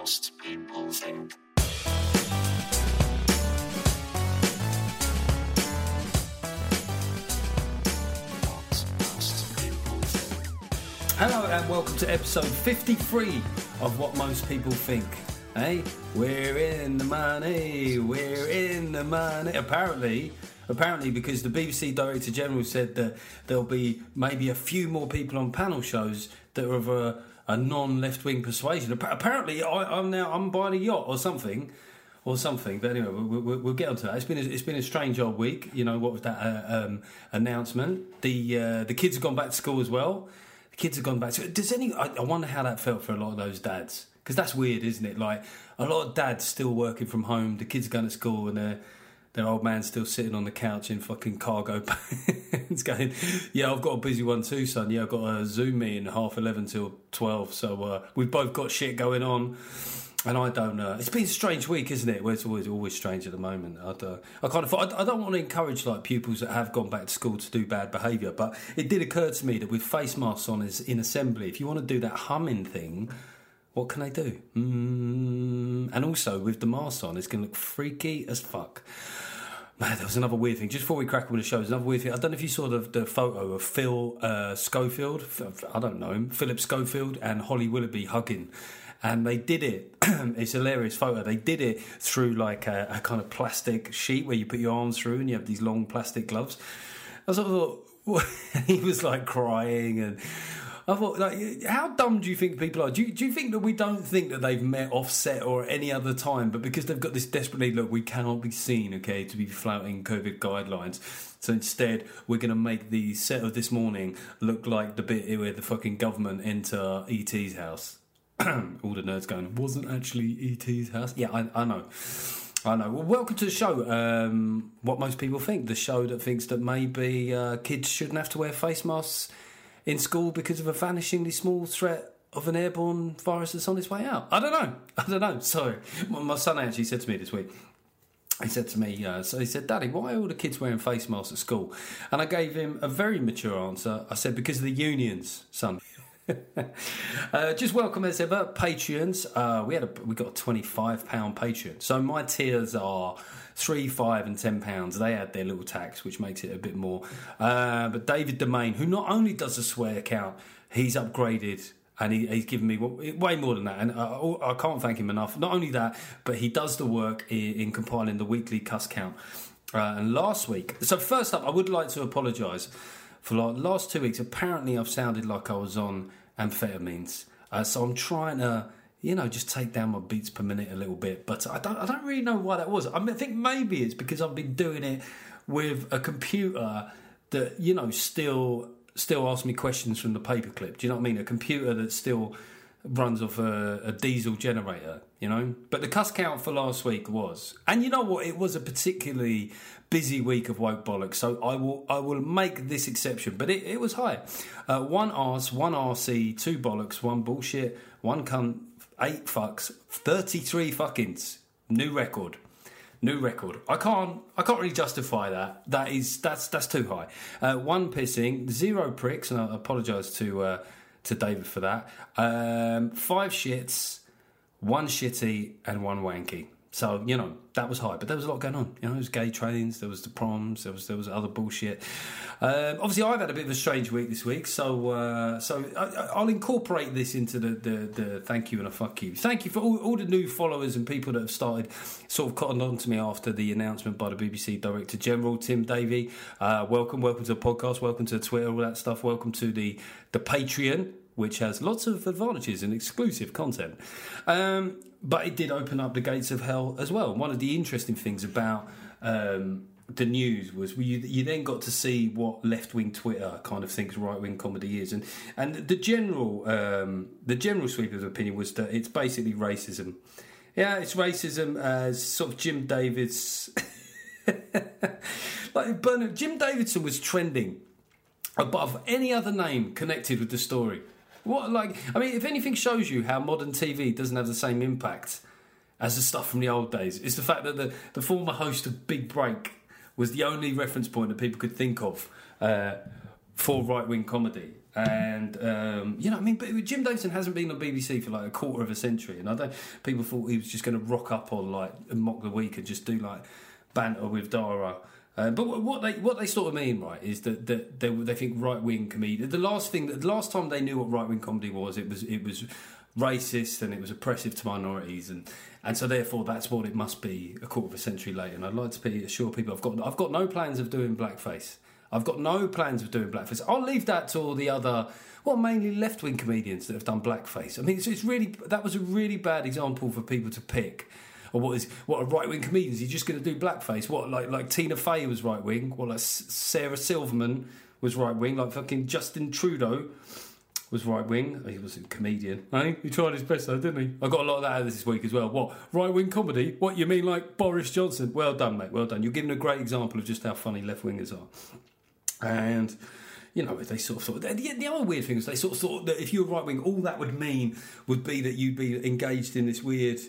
most people think. Hello and welcome to episode 53 of What Most People Think. Hey, we're in the money, we're in the money. Apparently, apparently because the BBC Director General said that there'll be maybe a few more people on panel shows that are of a, a non-left wing persuasion. Apparently, I, I'm now I'm buying a yacht or something. Or something, but anyway, we'll, we'll, we'll get onto that. It's been a, it's been a strange old week. You know what was that uh, um, announcement? The uh, the kids have gone back to school as well. The kids have gone back to. Does any? I, I wonder how that felt for a lot of those dads because that's weird, isn't it? Like a lot of dads still working from home. The kids are going to school and their their old man's still sitting on the couch in fucking cargo pants, going, "Yeah, I've got a busy one too, son. Yeah, I've got a Zoom meeting half eleven till twelve, so uh, we've both got shit going on." And I don't know. It's been a strange week, isn't it? Well, it's always always strange at the moment. I don't, I kind of I, I don't want to encourage like pupils that have gone back to school to do bad behaviour, but it did occur to me that with face masks on as in assembly, if you want to do that humming thing, what can I do? Mm, and also with the mask on, it's going to look freaky as fuck. Man, there was another weird thing. Just before we crack on with the show, another weird thing. I don't know if you saw the, the photo of Phil uh, Schofield. I don't know him. Philip Schofield and Holly Willoughby hugging. And they did it. it's hilarious photo. They did it through like a, a kind of plastic sheet where you put your arms through and you have these long plastic gloves. I sort of thought, he was like crying and I thought, like, how dumb do you think people are? Do you, do you think that we don't think that they've met Offset or any other time, but because they've got this desperate need, look, we cannot be seen, okay, to be flouting COVID guidelines. So instead, we're going to make the set of this morning look like the bit where the fucking government enter ET's house. All the nerds going, wasn't actually ET's house. Yeah, I, I know. I know. Well, welcome to the show. Um, what most people think the show that thinks that maybe uh, kids shouldn't have to wear face masks in school because of a vanishingly small threat of an airborne virus that's on its way out. I don't know. I don't know. Sorry. My my son actually said to me this week, he said to me, uh, so he said, Daddy, why are all the kids wearing face masks at school? And I gave him a very mature answer. I said, because of the unions, son. uh, just welcome as ever, Patreons. Uh, we had a we got a twenty five pound Patreon. So my tiers are three, five, and ten pounds. They add their little tax, which makes it a bit more. Uh, but David Domain, who not only does a swear count, he's upgraded. And he, he's given me way more than that, and I, I can't thank him enough. Not only that, but he does the work in, in compiling the weekly cuss count. Uh, and last week, so first up, I would like to apologise for like last two weeks. Apparently, I've sounded like I was on amphetamines, uh, so I'm trying to, you know, just take down my beats per minute a little bit. But I don't, I don't really know why that was. I, mean, I think maybe it's because I've been doing it with a computer that you know still still asks me questions from the paperclip. Do you know what I mean? A computer that still runs off a, a diesel generator, you know. But the cuss count for last week was, and you know what? It was a particularly busy week of woke bollocks. So I will I will make this exception, but it, it was high. Uh, one arse, one RC, two bollocks, one bullshit, one cunt, eight fucks, thirty three fuckings. New record. New record. I can't. I can't really justify that. That is. That's that's too high. Uh, one pissing, zero pricks, and I apologise to uh, to David for that. Um, five shits, one shitty, and one wanky. So you know that was high, but there was a lot going on. You know, there was gay trains, there was the proms, there was there was other bullshit. Um, obviously, I've had a bit of a strange week this week, so uh, so I, I'll incorporate this into the, the the thank you and a fuck you. Thank you for all, all the new followers and people that have started sort of cottoned on to me after the announcement by the BBC Director General Tim Davie. Uh, welcome, welcome to the podcast, welcome to Twitter, all that stuff. Welcome to the the Patreon which has lots of advantages and exclusive content. Um, but it did open up the gates of hell as well. One of the interesting things about um, the news was you, you then got to see what left wing Twitter kind of thinks right wing comedy is, and and the general um, the general sweep of opinion was that it's basically racism. Yeah, it's racism as sort of Jim Davids. like Bernard, Jim Davidson was trending above any other name connected with the story. What like I mean, if anything shows you how modern TV doesn't have the same impact as the stuff from the old days, it's the fact that the, the former host of Big Break was the only reference point that people could think of uh, for right wing comedy. And um, you know, I mean, but Jim Davidson hasn't been on BBC for like a quarter of a century, and I don't. People thought he was just going to rock up on like mock the week and just do like banter with Dara. Uh, but what they what they sort of mean, right, is that, that they they think right wing comedy. The last thing, the last time they knew what right wing comedy was, it was it was racist and it was oppressive to minorities, and and so therefore that's what it must be a quarter of a century later. And I'd like to be, assure people I've got I've got no plans of doing blackface. I've got no plans of doing blackface. I'll leave that to all the other, well, mainly left wing comedians that have done blackface. I mean, it's, it's really that was a really bad example for people to pick. Or what is what a right wing comedian? Is he just going to do blackface? What like like Tina Fey was right wing? What like S- Sarah Silverman was right wing? Like fucking Justin Trudeau was right wing. Oh, he was a comedian. Hey, he tried his best though, didn't he? I got a lot of that out of this week as well. What right wing comedy? What you mean like Boris Johnson? Well done, mate. Well done. You're giving a great example of just how funny left wingers are. And you know, they sort of thought. The, the other weird thing is they sort of thought that if you were right wing, all that would mean would be that you'd be engaged in this weird.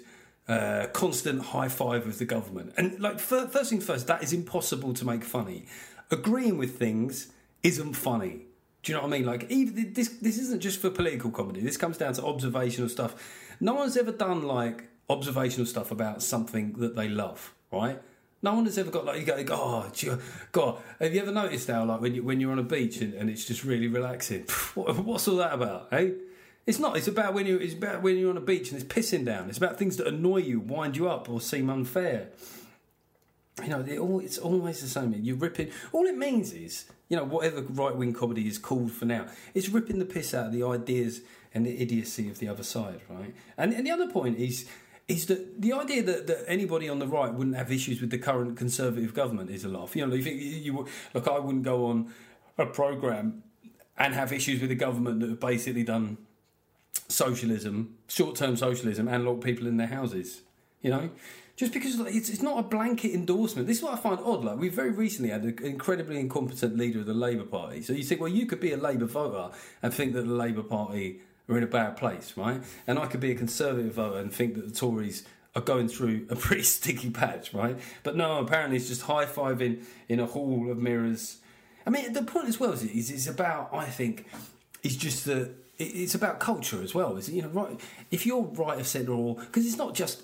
Uh, constant high five of the government, and like fir- first things first, that is impossible to make funny. Agreeing with things isn't funny. Do you know what I mean? Like, even this this isn't just for political comedy. This comes down to observational stuff. No one's ever done like observational stuff about something that they love, right? No one has ever got like you go, you go oh gee, God. Have you ever noticed how like when you when you're on a beach and, and it's just really relaxing? What, what's all that about, eh? It's not. It's about when you. It's about when you're on a beach and it's pissing down. It's about things that annoy you, wind you up, or seem unfair. You know, it all, it's always the same. You're ripping. All it means is, you know, whatever right wing comedy is called for now, it's ripping the piss out of the ideas and the idiocy of the other side, right? And, and the other point is, is that the idea that, that anybody on the right wouldn't have issues with the current conservative government is a laugh. You know, you you look, I wouldn't go on a program and have issues with the government that have basically done socialism, short-term socialism, and lock people in their houses. You know, just because it's, it's not a blanket endorsement. This is what I find odd. Like we very recently had an incredibly incompetent leader of the Labour Party. So you think, well, you could be a Labour voter and think that the Labour Party are in a bad place, right? And I could be a Conservative voter and think that the Tories are going through a pretty sticky patch, right? But no, apparently it's just high fiving in a hall of mirrors. I mean, the point as well is, is it's about, I think, is just that it's about culture as well. Is you know, right? If you're right of centre or because it's not just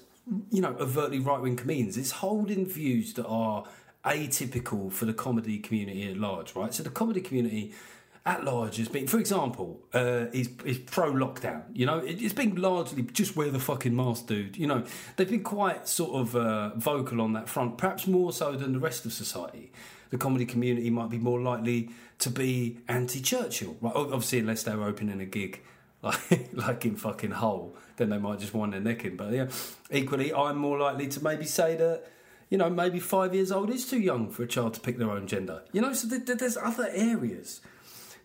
you know overtly right wing comedians, it's holding views that are atypical for the comedy community at large, right? So the comedy community at large has been, for example, uh, is is pro lockdown. You know, it, it's been largely just wear the fucking mask, dude. You know, they've been quite sort of uh, vocal on that front, perhaps more so than the rest of society. The comedy community might be more likely to be anti-Churchill, right? Obviously, unless they were opening a gig like like in fucking Hull, then they might just wind their neck in. But yeah, equally, I'm more likely to maybe say that. You know, maybe five years old is too young for a child to pick their own gender. You know, so th- th- there's other areas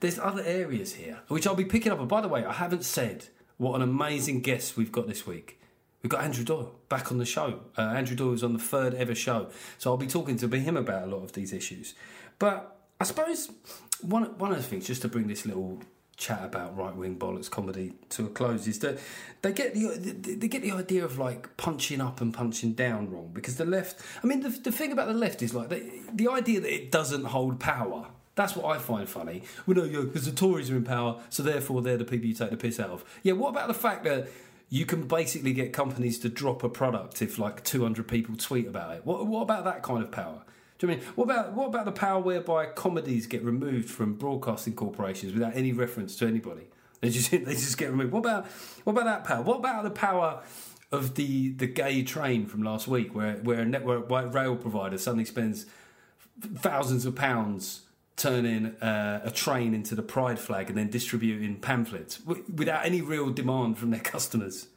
there's other areas here which I'll be picking up. And by the way, I haven't said what an amazing guest we've got this week. We've got Andrew Doyle back on the show. Uh, Andrew Doyle was on the third ever show, so I'll be talking to him about a lot of these issues. But I suppose one one of the things, just to bring this little chat about right wing bollocks comedy to a close, is that they get the they get the idea of like punching up and punching down wrong because the left. I mean, the, the thing about the left is like the, the idea that it doesn't hold power. That's what I find funny. Well, no, because the Tories are in power, so therefore they're the people you take the piss out of. Yeah, what about the fact that you can basically get companies to drop a product if like 200 people tweet about it? What, what about that kind of power? Do you mean what about what about the power whereby comedies get removed from broadcasting corporations without any reference to anybody? They just they just get removed. What about what about that power? What about the power of the the gay train from last week, where where a network rail provider suddenly spends thousands of pounds turning uh, a train into the pride flag and then distributing pamphlets w- without any real demand from their customers.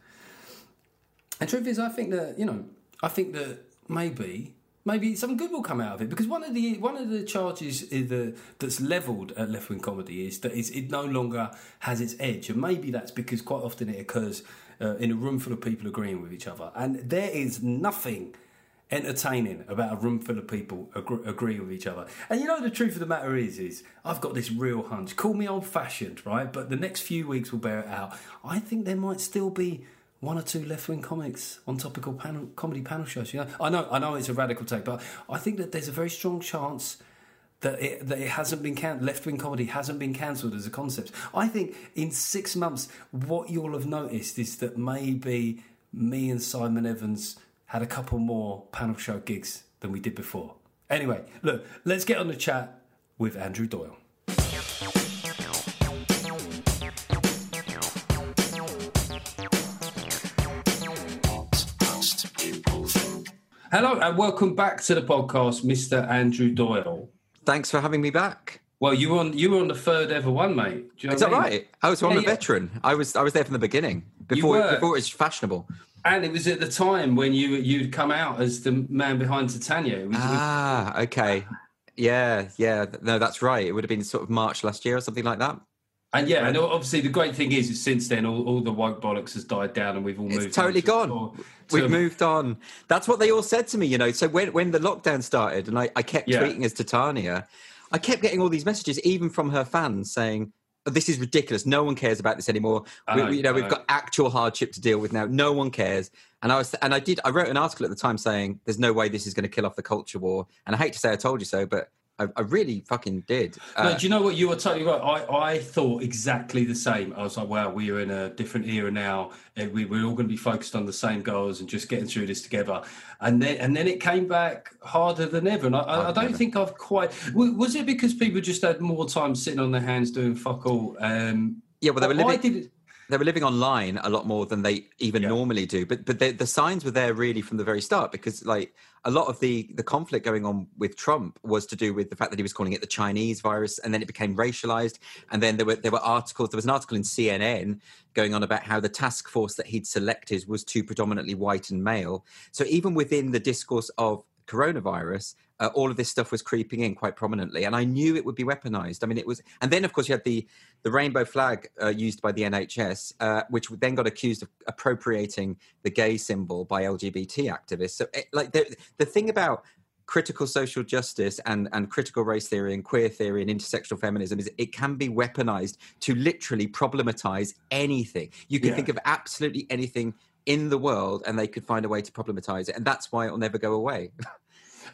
And truth is, I think that you know, I think that maybe maybe some good will come out of it because one of the one of the charges the, that's levelled at left wing comedy is that it no longer has its edge, and maybe that's because quite often it occurs uh, in a room full of people agreeing with each other, and there is nothing entertaining about a room full of people agree, agree with each other. And you know the truth of the matter is, is I've got this real hunch. Call me old fashioned, right? But the next few weeks will bear it out. I think there might still be one or two left wing comics on topical panel, comedy panel shows. You know, I know, I know it's a radical take, but I think that there's a very strong chance that it, that it hasn't been can- left wing comedy hasn't been cancelled as a concept. I think in six months, what you'll have noticed is that maybe me and Simon Evans had a couple more panel show gigs than we did before. Anyway, look, let's get on the chat with Andrew Doyle. Most people think. Hello and welcome back to the podcast, Mr. Andrew Doyle. Thanks for having me back. Well, you were on you were on the third ever one, mate. You know Is that I mean? right? Oh, I was I'm Yeah, a yeah. veteran. I was I was there from the beginning before before it was fashionable. And it was at the time when you you'd come out as the man behind Titania. Was, Ah, okay. Yeah, yeah. No, that's right. It would have been sort of March last year or something like that. and yeah, and obviously the great thing is, is since then all, all the woke bollocks has died down, and we've all It's moved. totally on to- gone. to- We've moved on. That's what they all said to me, you know. So when when the lockdown started and I, I kept Yeah. tweeting as Titania, I kept getting all these messages, even from her fans, saying, "Oh, "This is ridiculous. No one cares about this anymore. We, know, you know, we've know. got actual hardship to deal with now. No one cares." And I was, and I did. I wrote an article at the time saying, "There's no way this is going to kill off the culture war." And I hate to say I told you so, but I, I really fucking did. No, Uh, do you know what? You were totally right. I, I thought exactly the same. I was like, wow, we are in a different era now. and We, we're all going to be focused on the same goals and just getting through this together. And then and then it came back harder than ever. And I, I, I don't think I've quite. w- Was it because people just had more time sitting on their hands doing fuck all? Um, yeah, well, they were living. did it? They were living online a lot more than they even Yeah. normally do but but the, the signs were there really from the very start because like a lot of the the conflict going on with trump was to do with the fact that he was calling it the chinese virus and then it became racialized and then there were there were articles there was an article in cnn going on about how the task force that he'd selected was too predominantly white and male so even within the discourse of coronavirus uh, all of this stuff was creeping in quite prominently and i knew it would be weaponized. I mean it was and then of course you had the the rainbow flag uh, used by the nhs uh, which then got accused of appropriating the gay symbol by lgbt activists. So it, like the, the thing about critical social justice and, and critical race theory and queer theory and intersectional feminism is it can be weaponized to literally problematize anything. You can Yeah. think of absolutely anything in the world and they could find a way to problematize it and that's why it'll never go away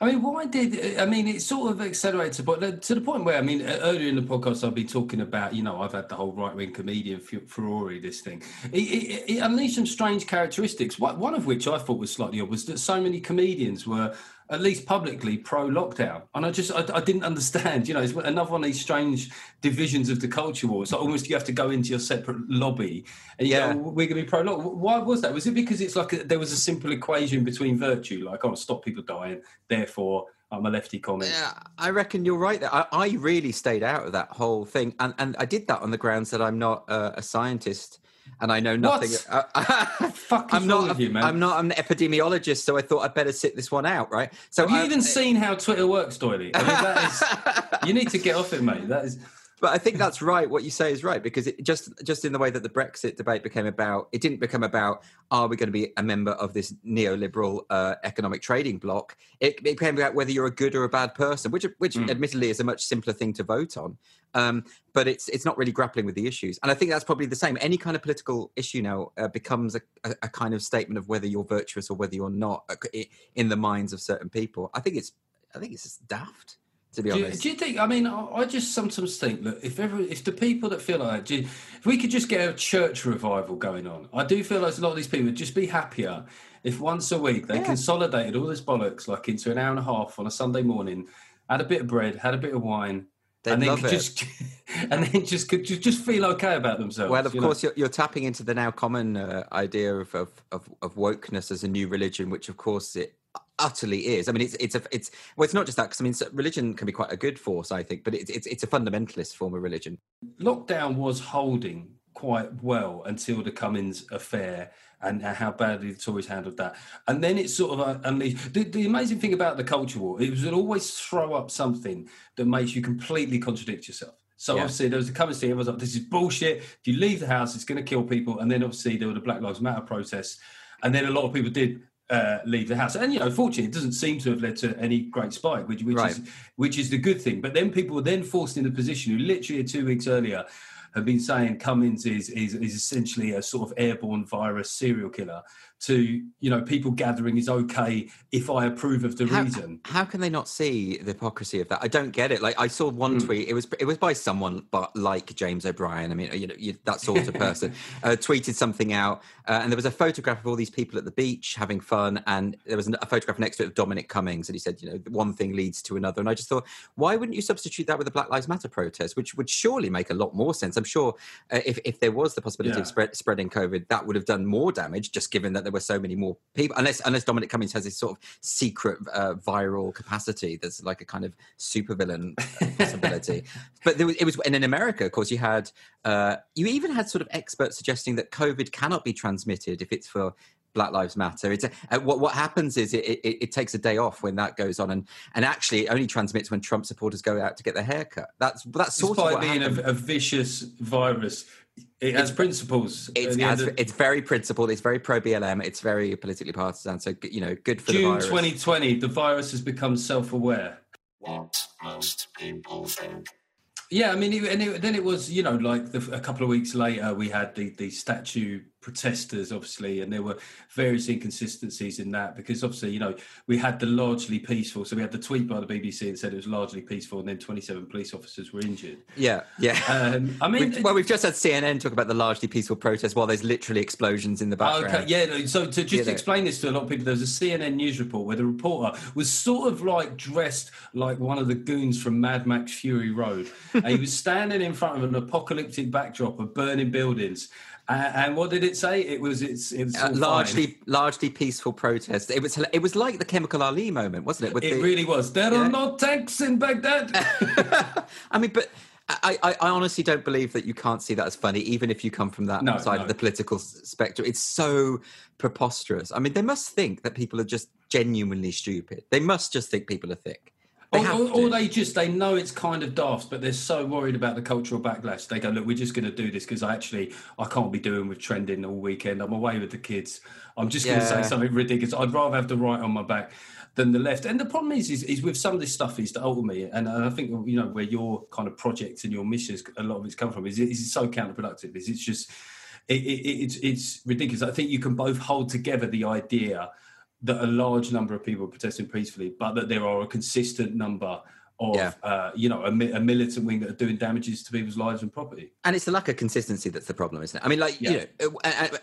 I mean, why did I mean it sort of accelerated, but to the point where I mean, earlier in the podcast, I've been talking about you know I've had the whole right wing comedian Ferrari. This thing it, it, it unleashed some strange characteristics. One of which I thought was slightly odd was that so many comedians were at least publicly pro lockdown, and I just I, I didn't understand. You know, it's another one of these strange divisions of the culture war. It's like almost you have to go into your separate lobby and you Yeah. go, we're going to be pro lock. Why was that? Was it because it's like a, there was a simple equation between virtue, like oh, stop people dying, therefore I'm a lefty comic. Yeah, I reckon you're right. There, I, I really stayed out of that whole thing, and and I did that on the grounds that I'm not uh, a scientist and I know nothing. What? Uh, I'm not. you, man? I'm not an epidemiologist, so I thought I'd better sit this one out, right? So Have you I- even seen how Twitter works, Doily? I mean, that is, you need to get off it, mate. That is. But I think that's right. What you say is right because it just just in the way that the Brexit debate became about, it didn't become about are we going to be a member of this neoliberal uh, economic trading bloc. It, it became about whether you're a good or a bad person, which which Mm. admittedly is a much simpler thing to vote on. Um, but it's it's not really grappling with the issues, and I think that's probably the same. Any kind of political issue now uh, becomes a, a, a kind of statement of whether you're virtuous or whether you're not uh, in the minds of certain people. I think it's I think it's just daft to be Do you, honest. do you think? I mean, I, just sometimes think that if ever, if the people that feel like that, if we could just get a church revival going on, I do feel like a lot of these people would just be happier if once a week they Yeah. consolidated all this bollocks like into an hour and a half on a Sunday morning, had a bit of bread, had a bit of wine, They'd and then love could it. just and then just could just, just feel okay about themselves. Well, of you course, you're, you're tapping into the now common uh, idea of, of, of, of wokeness as a new religion, which, of course, it utterly is. I mean, it's it's a it's well, it's not just that because I mean, religion can be quite a good force, I think, but it's it's it's a fundamentalist form of religion. lockdown was holding quite well until the Cummings affair and how badly the Tories handled that. And then it sort of uh, unleashed. The, the amazing thing about the culture war, it was it always throw up something that makes you completely contradict yourself. So Yeah. obviously there was a Cummings thing, everyone's like, this is bullshit. If you leave the house, it's going to kill people. And then obviously there were the Black Lives Matter protests. And then a lot of people did uh, leave the house. And, you know, fortunately, it doesn't seem to have led to any great spike, which, which, Right. is, which is the good thing. But then people were then forced in the position who literally two weeks earlier have been saying Cummings is is, is essentially a sort of airborne virus serial killer to you know people gathering is okay if I approve of the how, reason. How can they not see the hypocrisy of that? I don't get it. Like I saw one Mm. tweet. It was it was by someone, but like James O'Brien. I mean, you know, you, that sort of person uh, tweeted something out, uh, and there was a photograph of all these people at the beach having fun, and there was a photograph next to it of Dominic Cummings, and he said, you know, one thing leads to another, and I just thought, why wouldn't you substitute that with a Black Lives Matter protest, which would surely make a lot more sense? I'm sure uh, if if there was the possibility Yeah. of spread, spreading COVID, that would have done more damage, just given that there were so many more people. Unless unless Dominic Cummings has this sort of secret uh, viral capacity, that's like a kind of supervillain uh, possibility. but there was, it was, and in America, of course, you had uh, you even had sort of experts suggesting that COVID cannot be transmitted if it's for Black Lives Matter. It's a, uh, what what happens is it, it, it takes a day off when that goes on, and and actually it only transmits when Trump supporters go out to get their haircut. That's that's sort of Despite what being a, a vicious virus, it has principles. It's, the end as, of- it's very principled. It's very pro BLM. It's very politically partisan. So you know, good for the June virus. 2020, the virus has become self-aware. What most people think. Yeah, I mean, it, and it, then it was, you know, like the, a couple of weeks later, we had the the statue protesters, obviously, and there were various inconsistencies in that because obviously, you know, we had the largely peaceful. So we had the tweet by the BBC that said it was largely peaceful, and then 27 police officers were injured. Yeah, yeah. Um, I mean, We've- well, we've just had CNN talk about the largely peaceful protest while there's literally explosions in the background. Okay, yeah. So to just know. explain this to a lot of people, there was a CNN news report where the reporter was sort of like dressed like one of the goons from Mad Max Fury Road. and he was standing in front of an apocalyptic backdrop of burning buildings. And what did it say? It was it's it was Uh, largely, fine. largely peaceful protest. It was, it was like the Chemical Ali moment, wasn't it? With It the, really was. There Yeah. are no tanks in Baghdad. I mean, but I, I, I honestly don't believe that you can't see that as funny, even if you come from that No, side no. of the political spectrum. It's so preposterous. I mean, they must think that people are just genuinely stupid. They must just think people are thick. They or, have or, or they just they know it's kind of daft, but they're so worried about the cultural backlash. They go, look, we're just going to do this because I actually I can't be doing with trending all weekend. I'm away with the kids. I'm just going to say something ridiculous. I'd rather have the right on my back than the left. And the problem is, is, is with some of this stuff is that ultimately, and I think you know where your kind of projects and your missions, a lot of it's come from, is, is it's so counterproductive. Is it's just it, it, it's it's ridiculous. I think you can both hold together the idea that a large number of people are protesting peacefully, but that there are a consistent number of, Yeah. uh, you know, a, a militant wing that are doing damages to people's lives and property. And it's the lack of consistency that's the problem, isn't it? I mean, like you know,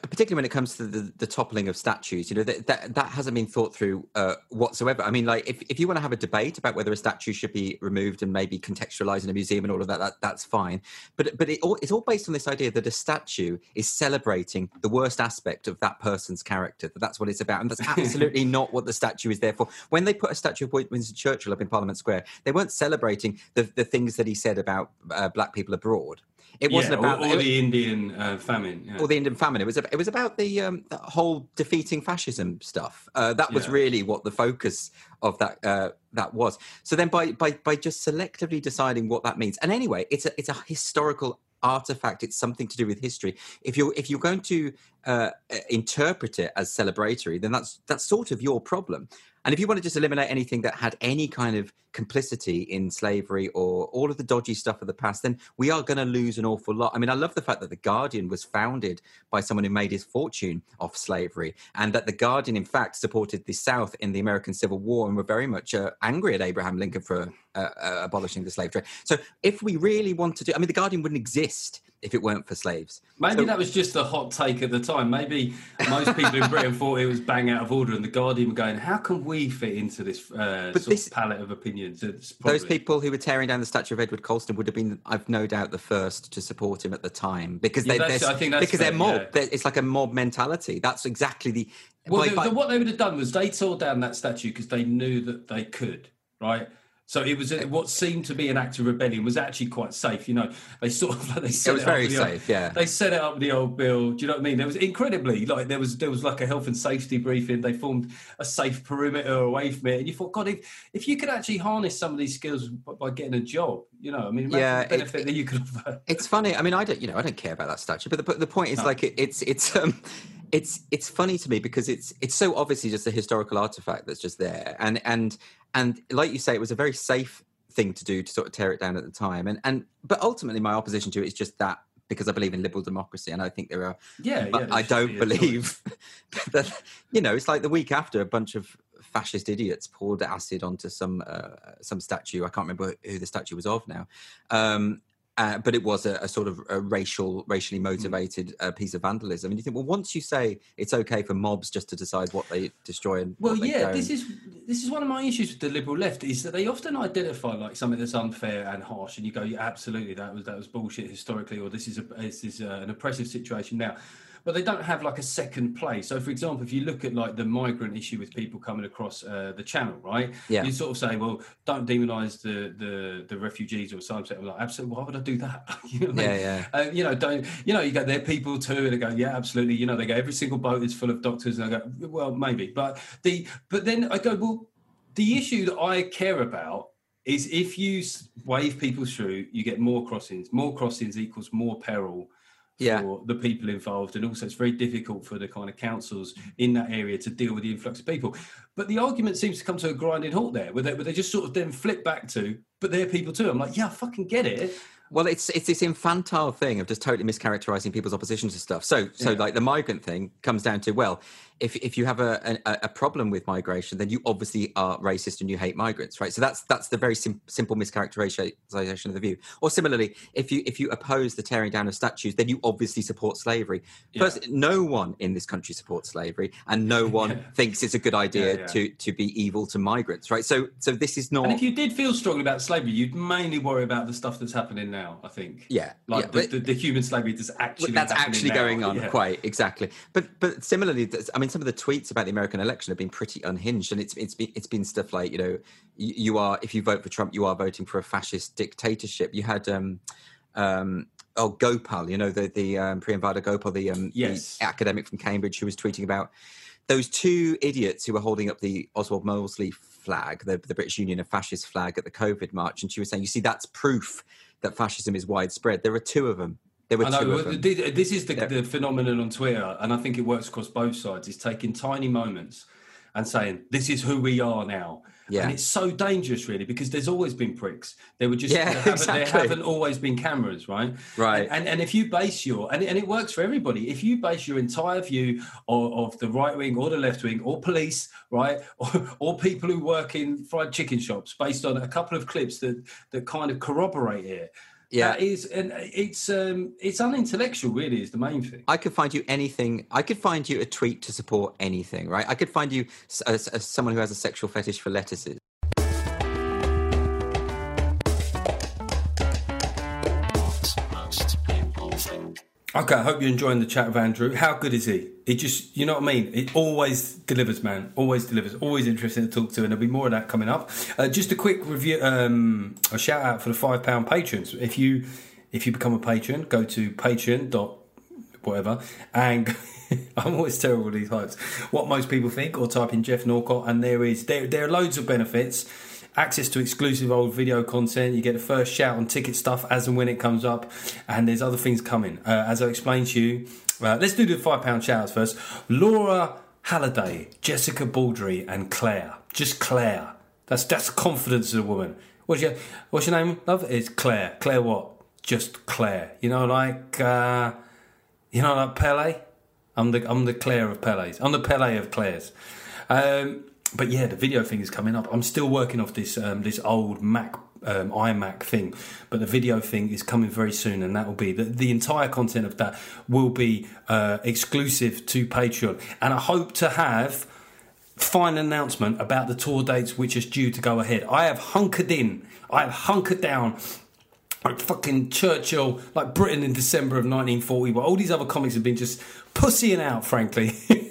particularly when it comes to the, the toppling of statues, you know, that that, that hasn't been thought through uh, whatsoever. I mean, like if, if you want to have a debate about whether a statue should be removed and maybe contextualized in a museum and all of that, that that's fine. But but it all, it's all based on this idea that a statue is celebrating the worst aspect of that person's character. That that's what it's about, and that's absolutely not what the statue is there for. When they put a statue of Winston Churchill up in Parliament Square, they weren't celebrating the, the things that he said about uh, black people abroad. It wasn't yeah, about or, or the Indian uh, famine. Yeah. or the Indian famine. It was it was about the, um, the whole defeating fascism stuff. Uh, that was Yeah. really what the focus of that uh, that was. So then, by by by just selectively deciding what that means, and anyway, it's a it's a historical artifact. It's something to do with history. If you're if you're going to uh, interpret it as celebratory, then that's that's sort of your problem. And if you want to just eliminate anything that had any kind of complicity in slavery or all of the dodgy stuff of the past, then we are going to lose an awful lot. I mean, I love the fact that The Guardian was founded by someone who made his fortune off slavery, and that The Guardian, in fact, supported the South in the American Civil War and were very much uh, angry at Abraham Lincoln for uh, uh, abolishing the slave trade. So, if we really want to do, I mean, The Guardian wouldn't exist if it weren't for slaves. Maybe So- that was just a hot take at the time. Maybe most people in Britain thought it was bang out of order, and the Guardian were going, "How can we fit into this uh, sort this- of palette of opinions?" It's Those probably- people who were tearing down the statue of Edward Colston would have been, I've no doubt, the first to support him at the time because Yeah, they, that's- they're, I think that's because they're mob. yeah. They're- It's like a mob mentality. That's exactly the. Well, by- the, by- the- what they would have done was they tore down that statue because they knew that they could, right? So it was a, what seemed to be an act of rebellion was actually quite safe. You know, they sort of they set it was up very the old- safe. Yeah. They set it up with the old bill. Do you know what I mean? There was incredibly like there was there was like a health and safety briefing. They formed a safe perimeter away from it, and you thought, God, if if you could actually harness some of these skills by, by getting a job, you know, I mean, Yeah, the it- benefit that you could have. It's funny. I mean, I don't, you know, I don't care about that statue, but the, the point is, No. like, it, it's it's um, it's it's funny to me because it's it's so obviously just a historical artifact that's just there, and and and like you say, it was a very safe thing to do to sort of tear it down at the time, and and but ultimately, my opposition to it is just that because I believe in liberal democracy, and I think there are. Yeah, but yeah, I don't be a choice. believe that. You know, it's like the week after a bunch of fascist idiots poured acid onto some uh, some statue. I can't remember who the statue was of now. Um, uh, but it was a, a sort of a racial, racially Hmm. motivated uh, piece of vandalism. And you think, well, once you say it's okay for mobs just to decide what they destroy and Well, yeah, this is this is one of my issues with the liberal left is that they often identify like something that's unfair and harsh, and you go, yeah, absolutely, that was that was bullshit historically, or this is a this is uh an oppressive situation now. But they don't have like a second play. So, for example, if you look at like the migrant issue with people coming across uh, the channel, right? Yeah. You sort of say, well, don't demonise the, the the refugees or something. I'm like, absolutely, why would I do that? you know what I mean? Yeah, Uh, you know, don't you know? You go, they're people too, and they go, yeah, absolutely. You know, they go, every single boat is full of doctors, and I go, well, maybe, but the but then I go, well, the issue that I care about is if you wave people through, you get more crossings. More crossings equals more peril for Yeah. the people involved, and also it's very difficult for the kind of councils in that area to deal with the influx of people. But the argument seems to come to a grinding halt there, where they, where they just sort of then flip back to, but they're people too. I'm like, yeah, I fucking get it. Well, it's it's this infantile thing of just totally mischaracterizing people's opposition to stuff. So so Yeah. like the migrant thing comes down to well, if if you have a, a a problem with migration, then you obviously are racist and you hate migrants, right? So that's that's the very sim- simple mischaracterization of the view. Or similarly, if you if you oppose the tearing down of statues, then you obviously support slavery. Yeah. First, no one in this country supports slavery, and no one Yeah. thinks it's a good idea Yeah, to to be evil to migrants, right? So so this is not. And if you did feel strongly about slavery, you'd mainly worry about the stuff that's happening now. I think. yeah, Like the, but- the, the human slavery that's actually that's actually now. going on quite exactly but but similarly i mean some of the tweets about the american election have been pretty unhinged and it's it's been it's been stuff like you know you, you are if you vote for trump you are voting for a fascist dictatorship you had um um oh gopal you know the the um priyamvada gopal the um the Yes. academic from cambridge who was tweeting about those two idiots who were holding up the Oswald Mosley flag, the, the British Union of Fascist flag at the COVID march, and she was saying, "You see, that's proof that fascism is widespread." There are two of them. There were I know. This is the, Yeah. the phenomenon on Twitter, and I think it works across both sides. Is taking tiny moments and saying, "This is who we are now." Yeah. And it's so dangerous, really, because there's always been pricks. There were just Yeah, there, haven't, exactly. there haven't always been cameras, right? Right. And, and and if you base your and, and it works for everybody. If you base your entire view of, of the right wing or the left wing or police, right, or, or people who work in fried chicken shops, based on a couple of clips that that kind of corroborate it. Yeah. That is, and it's um, it's unintellectual. Really, is the main thing. I could find you anything. I could find you a tweet to support anything, right? I could find you as, as someone who has a sexual fetish for lettuces. Okay, I hope you're enjoying the chat with Andrew. How good is he? He just, you know what I mean? It always delivers, man. Always delivers. Always interesting to talk to, and there'll be more of that coming up. Uh, just a quick review, um, a shout out for the five pound patrons. If you if you become a patron, go to Patreon dot whatever, and I'm always terrible with these types. What most people think, or type in Geoff Norcott, and there is there there are loads of benefits. Access to exclusive old video content. You get the first shout on ticket stuff as and when it comes up, and there's other things coming. Uh, as I explained to you, uh, let's do the five pound shouts first. Laura Halliday, Jessica Baldry, and Claire. Just Claire. That's that's confidence of a woman. What's your What's your name, love? It's Claire. Claire what? Just Claire. You know, like uh, you know, like Pele. I'm the I'm the Claire of Pele's. I'm the Pele of Claire's. Um, but yeah, the video thing is coming up. I'm still working off this um, this old Mac um, iMac thing, but the video thing is coming very soon, and that will be the, the entire content of that will be uh, exclusive to Patreon, and I hope to have final announcement about the tour dates which is due to go ahead. I have hunkered in. I have hunkered down like fucking Churchill, like Britain in December of 1940. But all these other comics have been just pussying out, frankly.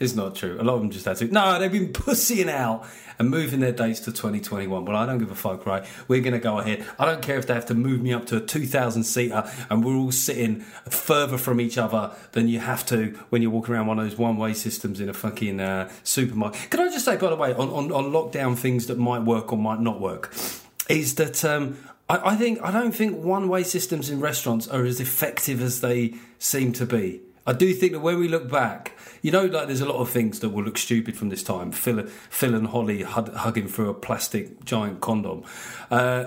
it's not true. A lot of them just had to. No, they've been pussying out and moving their dates to 2021. Well, I don't give a fuck, right? We're going to go ahead. I don't care if they have to move me up to a 2,000 seater and we're all sitting further from each other than you have to when you're walking around one of those one way systems in a fucking uh, supermarket. Can I just say, by the way, on, on, on lockdown things that might work or might not work, is that um, I, I think I don't think one way systems in restaurants are as effective as they seem to be. I do think that when we look back, you know, like there's a lot of things that will look stupid from this time. Phil, Phil and Holly hug, hugging through a plastic giant condom. Uh,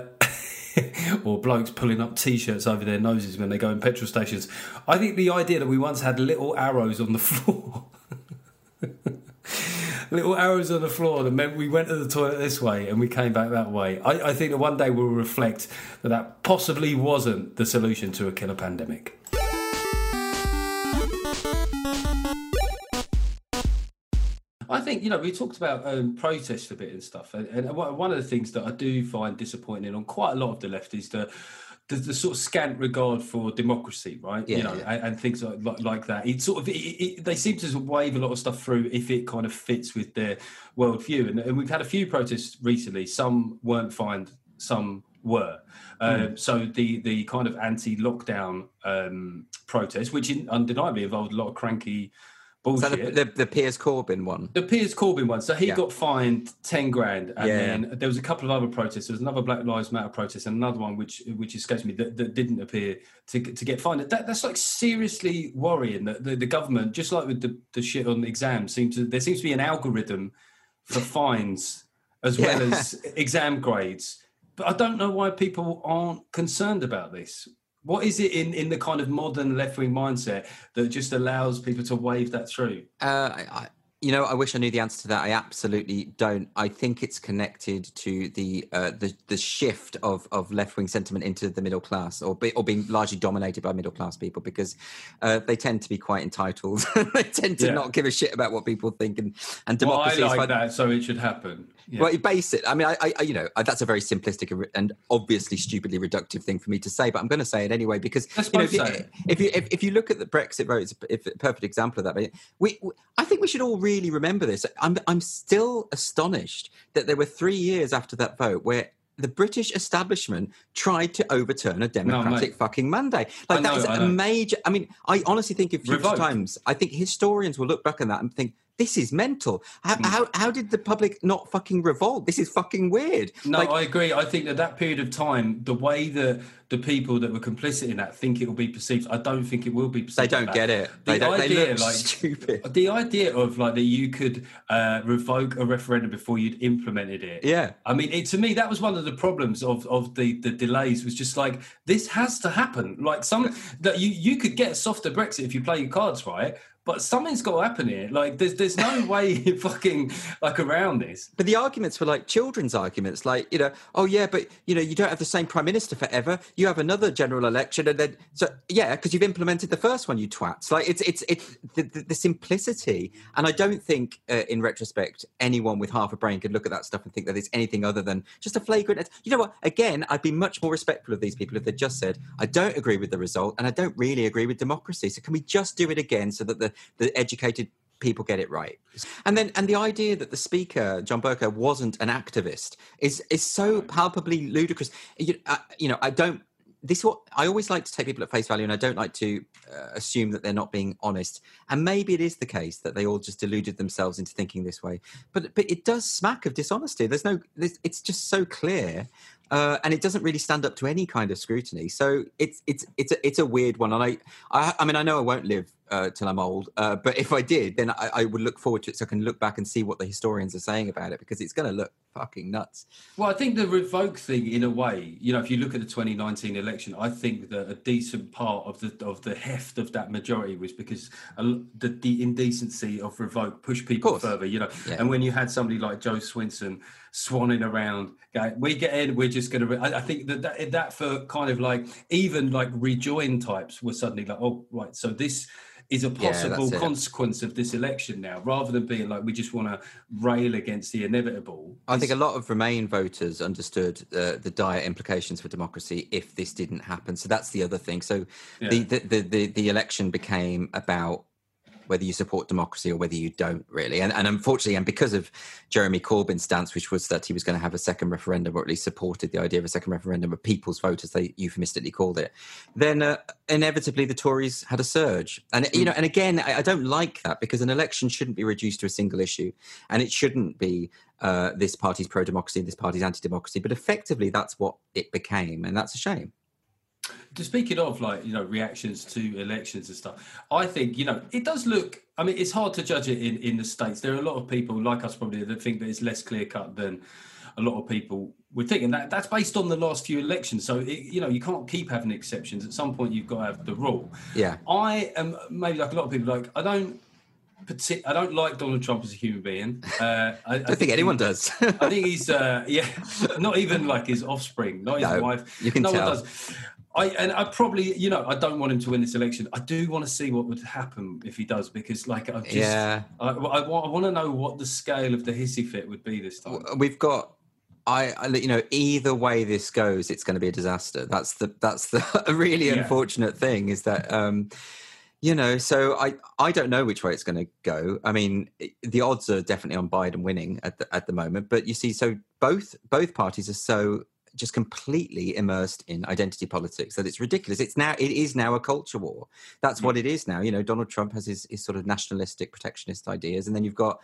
or blokes pulling up t-shirts over their noses when they go in petrol stations. I think the idea that we once had little arrows on the floor, little arrows on the floor that meant we went to the toilet this way and we came back that way. I, I think that one day we'll reflect that that possibly wasn't the solution to a killer pandemic. Think you know we talked about um, protest a bit and stuff, and, and one of the things that I do find disappointing on quite a lot of the left is the the, the sort of scant regard for democracy, right? Yeah, you know, yeah. and, and things like, like that. It sort of it, it, they seem to wave a lot of stuff through if it kind of fits with their worldview, and, and we've had a few protests recently. Some weren't fine, some were. Um, So the the kind of anti-lockdown um, protest, which in, undeniably involved a lot of cranky Bullshit. the, the, the Piers Corbyn one? The Piers Corbyn one. So he Yeah. got fined ten grand, and Yeah. then there was a couple of other protests. There was another Black Lives Matter protest, and another one which which escapes me that, that didn't appear to to get fined. That that's like seriously worrying. That the, the government, just like with the, the shit on exams, seems to there seems to be an algorithm for fines as well Yeah. as exam grades. But I don't know why people aren't concerned about this. What is it in, in the kind of modern left wing mindset that just allows people to wave that through? Uh, I, I, you know, I wish I knew the answer to that. I absolutely don't. I think it's connected to the uh, the the shift of, of left wing sentiment into the middle class, or be, or being largely dominated by middle class people, because uh, they tend to be quite entitled. they tend to Yeah. not give a shit about what people think, and and Well, I democracy is like that, so it should happen. Yeah. Well, you base it. I mean, I, I, you know, I- that's a very simplistic and obviously stupidly reductive thing for me to say, but I'm going to say it anyway because you know, if, you, if you if, if you look at the Brexit vote, it's a, if a perfect example of that. But we, we, I think we should all really remember this. I'm, I'm still astonished that there were three years after that vote where. The British establishment tried to overturn a democratic mate. fucking Monday. Like that know, is I a major. I mean, I honestly think in future Revoked. times, I think historians will look back on that and think this is mental. How, Hmm. how, how did the public not fucking revolt? This is fucking weird. No, Like, I agree. I think that that period of time, the way that the people that were complicit in that think it will be perceived, I don't think it will be perceived. they don't get it. The They don't. They idea, look like- stupid. The idea of like that you could uh, revoke a referendum before you'd implemented it. Yeah. I mean, it, to me, that was one of the problems of, of the, the delays was just like this has to happen. Like some that you you could get a softer Brexit if you play your cards right, but something's got to happen here. Like there's there's no way fucking like around this. But the arguments were like children's arguments, like you know, oh yeah, but you know, you don't have the same prime minister forever. You have another general election, and then so yeah, because you've implemented the first one, you twats. Like it's it's it's the, the, the simplicity, and I don't think, uh, in retrospect, anyone with half a brain could look at that stuff and think that it's anything other than just a flagrant. You know what? Again, I'd be much more respectful of these people if they just said, I don't agree with the result, and I don't really agree with democracy. So can we just do it again so that the the educated people get it right. And then and the idea that the speaker John Bercow wasn't an activist is is so palpably ludicrous. You, uh, you know, I don't this what I always like to take people at face value and I don't like to uh, assume that they're not being honest. And maybe it is the case that they all just deluded themselves into thinking this way. But but it does smack of dishonesty. There's no it's just so clear. Uh, and it doesn't really stand up to any kind of scrutiny. So it's it's it's a, it's a weird one, and I, I I mean I know I won't live uh, till I'm old, uh, but if I did, then I, I would look forward to it so I can look back and see what the historians are saying about it because it's going to look fucking nuts. Well, I think the revoke thing, in a way, you know, if you look at the 2019 election, I think that a decent part of the of the heft of that majority was because the, the indecency of revoke pushed people further, you know. Yeah. And when you had somebody like Jo Swinson swanning around, going, we get in, we're just going to. I, think that, that that for kind of like even like rejoin types were suddenly like, oh right, so this. Is a Yeah, possible it. consequence of this election now, rather than being like we just want to rail against the inevitable. I think a lot of Remain voters understood uh, the dire implications for democracy if this didn't happen. So that's the other thing. So the, the, the, the, the election became about whether you support democracy or whether you don't really. And, and unfortunately, and because of Jeremy Corbyn's stance, which was that he was going to have a second referendum, or at least supported the idea of a second referendum, a people's vote, as they euphemistically called it, then uh, inevitably the Tories had a surge. And you know, and again, I, I don't like that because an election shouldn't be reduced to a single issue, and it shouldn't be uh, this party's pro-democracy, and this party's anti-democracy. But effectively, that's what it became, and that's a shame. To speaking of like you know reactions to elections and stuff, I think you know it does look. I mean, it's hard to judge it in in the states. There are a lot of people like us probably that think that it's less clear cut than a lot of people would think, and that, that's based on the last few elections. So it, you know you can't keep having exceptions. At some point, you've got to have the rule. Yeah. I am maybe like a lot of people. Like I don't. I don't like Donald Trump as a human being. Uh, I, I don't think anyone he- does. I think he's uh, yeah, not even like his offspring, not his No, wife. you can no tell. I and I probably you know I don't want him to win this election. I do want to see what would happen if he does because like I've just yeah. I, I, want, I want to know what the scale of the hissy fit would be this time. We've got. I, I, you know, either way this goes, it's going to be a disaster. That's the that's the really Yeah. unfortunate thing is that, um, you know, so I I don't know which way it's going to go. I mean, the odds are definitely on Biden winning at the at the moment, but you see, so both both parties are so just completely immersed in identity politics that it's ridiculous. It's now it is now a culture war. That's what it is now. You know, Donald Trump has his, his sort of nationalistic protectionist ideas, and then you've got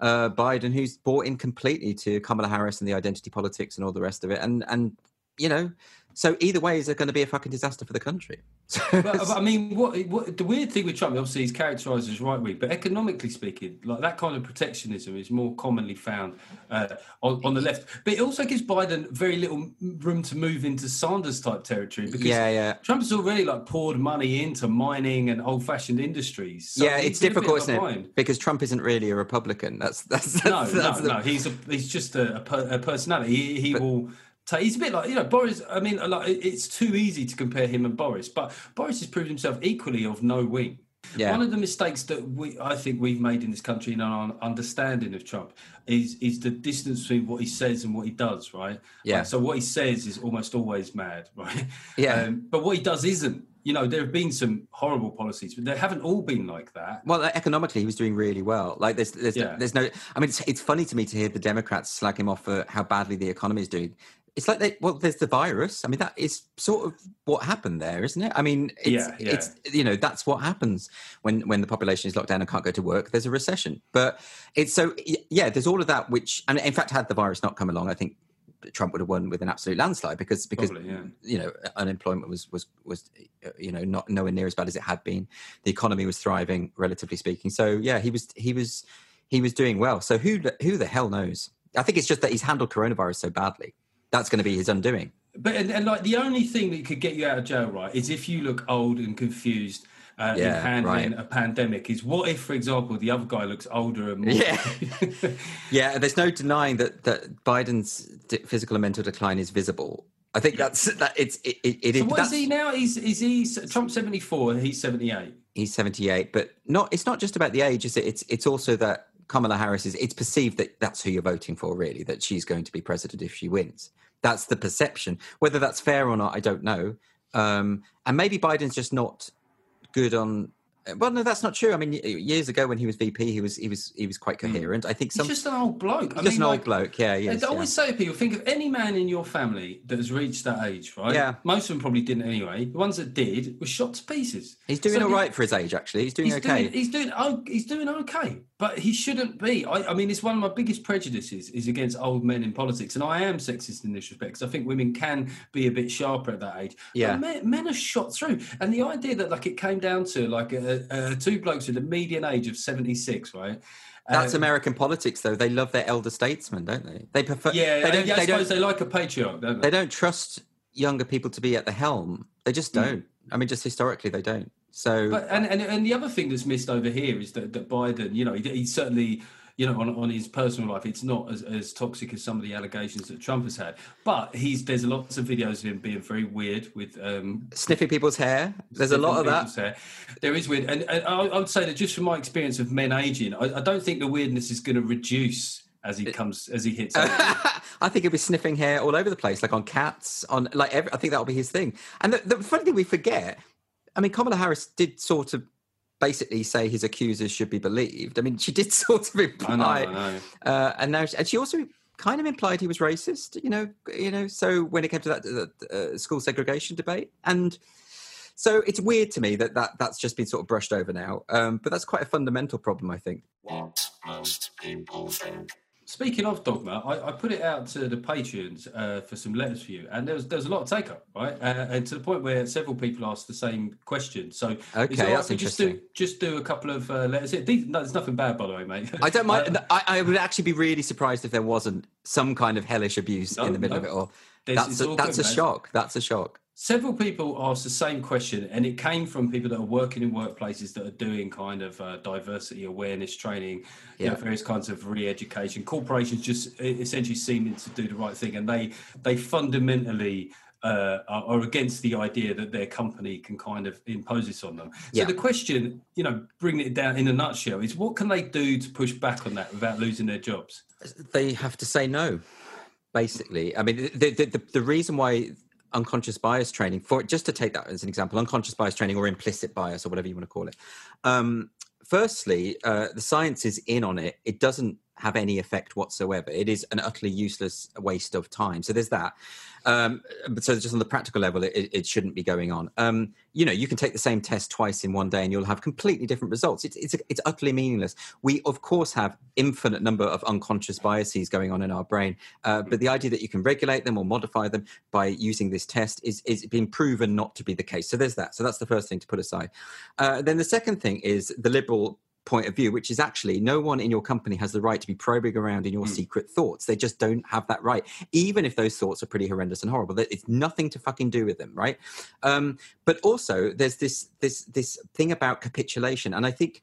uh, Biden, who's bought in completely to Kamala Harris and the identity politics and all the rest of it. And and you know, so either way is going to be a fucking disaster for the country. But, but I mean, what, what the weird thing with Trump, obviously, he's characterised as right wing, but economically speaking, like that kind of protectionism is more commonly found uh, on, on the left. But it also gives Biden very little room to move into Sanders type territory because yeah, yeah. Trump's already like poured money into mining and old fashioned industries. So yeah, it's in a bit difficult, isn't it? Because Trump isn't really a Republican. That's that's, that's No, that's no, the- no. He's a, he's just a, a personality. He, he But- will. Take, he's a bit like you know Boris. I mean, like it's too easy to compare him and Boris, but Boris has proved himself equally of no wing. Yeah. One of the mistakes that we, I think we've made in this country in our understanding of Trump is is the distance between what he says and what he does. Right. Yeah. Like, so what he says is almost always mad. Right. Yeah. Um, but what he does isn't. You know, there have been some horrible policies, but they haven't all been like that. Well, economically, he was doing really well. Like, there's, there's, Yeah. there's no. I mean, it's, it's funny to me to hear the Democrats slag him off for how badly the economy is doing. It's like, they, well, there's the virus. I mean, that is sort of what happened there, isn't it? I mean, it's, Yeah, yeah. it's you know, that's what happens when when the population is locked down and can't go to work. There's a recession. But it's so yeah. There's all of that. Which, and in fact, had the virus not come along, I think Trump would have won with an absolute landslide because because Probably, yeah. you know unemployment was was was uh, you know not nowhere near as bad as it had been the economy was thriving relatively speaking so yeah he was he was he was doing well so who who the hell knows i think it's just that he's handled coronavirus so badly that's going to be his undoing But and, and like the only thing that could get you out of jail, right, is if you look old and confused uh, in handling right. a pandemic. Is what if, for example, the other guy looks older and more? Yeah. yeah there's no denying that that biden's d- physical and mental decline is visible i think that's that it's it. it, it so what is he now? Is is he Trump seventy four? He's seventy eight. he's 78 but not it's not just about the age is it it's it's also that kamala harris is it's perceived that that's who you're voting for really that she's going to be president if she wins that's the perception. Whether that's fair or not i don't know. Um and maybe biden's just not good on well no that's not true i mean years ago when he was vp he was he was he was quite coherent i think Hmm. He's just an old bloke. I just mean, an old like, bloke yeah he I is, yeah. always say to people, think of any man in your family that has reached that age, right? Yeah. Most of them probably didn't anyway. The ones that did were shot to pieces. he's doing So all right for his age actually he's doing he's okay Doing, he's doing oh, he's doing okay, but he shouldn't be. I, I mean, it's one of my biggest prejudices is against old men in politics, and I am sexist in this respect because I think women can be a bit sharper at that age. Yeah. men, men are shot through, and the idea that like it came down to like a, a, two blokes with a median age of seventy six, right? that's Uh, American politics, though. They love their elder statesmen, don't they? They prefer. Yeah, they don't. I, I they suppose don't. they like a patriarch, don't they? They don't trust younger people to be at the helm. They just Mm. don't. I mean, just historically, they don't. So But and, and and the other thing that's missed over here is that, that Biden, you know, he, he's certainly, you know, on, on his personal life, it's not as, as toxic as some of the allegations that Trump has had. But he's there's lots of videos of him being very weird with um, sniffing people's hair. There's a lot of that. hair. There is weird, and, and I, I would say that just from my experience of men aging, I, I don't think the weirdness is going to reduce as he comes as he hits. I think he'll be sniffing hair all over the place, like on cats, on like every, I think that'll be his thing. And the, the funny thing we forget, I mean, Kamala Harris did sort of basically say his accusers should be believed. I mean, she did sort of I know, imply, I know. Uh, and now, and she also kind of implied he was racist. You know, you know. So when it came to that uh, uh, school segregation debate, and so it's weird to me that, that that's just been sort of brushed over now. Um, but that's quite a fundamental problem, I think. What most people think. Speaking of dogma, I, I put it out to the Patreons uh, for some letters for you, and there was there was a lot of take up, right? Uh, and to the point where several people asked the same question. So, Okay, is it all right that's we just do interesting. just do a couple of uh, letters. These, no, there's nothing bad, by the way, mate. I don't mind. Uh, I, I would actually be really surprised if there wasn't some kind of hellish abuse No, in the middle of it all. That's a, that's good, a man. shock. That's a shock. Several people asked the same question, and it came from people that are working in workplaces that are doing kind of uh, diversity awareness training, you know, various kinds of re-education. Corporations just essentially seeming to do the right thing, and they they fundamentally. Uh, are, are against the idea that their company can kind of impose this on them. So Yeah. the question, you know, bringing it down in a nutshell, is what can they do to push back on that without losing their jobs? They have to say no. Basically, I mean, the the, the, the reason why unconscious bias training, for just to take that as an example, unconscious bias training or implicit bias or whatever you want to call it. Um, firstly, uh, the science is in on it. It doesn't have any effect whatsoever. It is an utterly useless waste of time. So there's that. Um, but so just on the practical level, it, it shouldn't be going on. Um, you know, you can take the same test twice in one day, and you'll have completely different results. It's it's it's utterly meaningless. We of course have infinite number of unconscious biases going on in our brain, uh, but the idea that you can regulate them or modify them by using this test is is being proven not to be the case. So there's that. So that's the first thing to put aside. Uh, then the second thing is the liberal point of view, which is actually no one in your company has the right to be probing around in your secret thoughts. They just don't have that right, even if those thoughts are pretty horrendous and horrible. It's nothing to fucking do with them, right? Um, but also, there's this this this thing about capitulation, and I think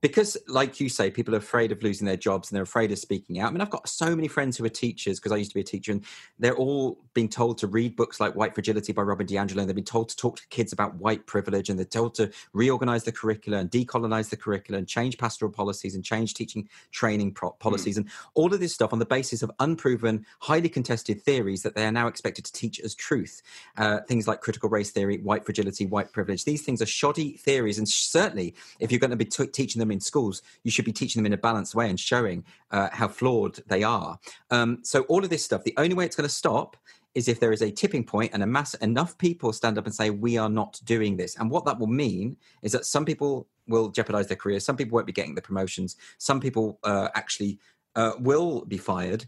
because like you say people are afraid of losing their jobs and they're afraid of speaking out. I mean i've got so many friends who are teachers because i used to be a teacher and they're all being told to read books like white fragility by robin diangelo and they've been told to talk to kids about white privilege and they're told to reorganize the curricula and decolonize the curricula and change pastoral policies and change teaching training pro- policies and all of this stuff on the basis of unproven highly contested theories that they are now expected to teach as truth. Uh, things like critical race theory white fragility white privilege. These things are shoddy theories and certainly if you're going to be t- teaching them in schools, you should be teaching them in a balanced way and showing uh, how flawed they are. Um, so all of this stuff, the only way it's going to stop is if there is a tipping point and a mass enough people stand up and say we are not doing this. And what that will mean is that some people will jeopardize their careers, some people won't be getting the promotions, some people uh, actually uh, will be fired.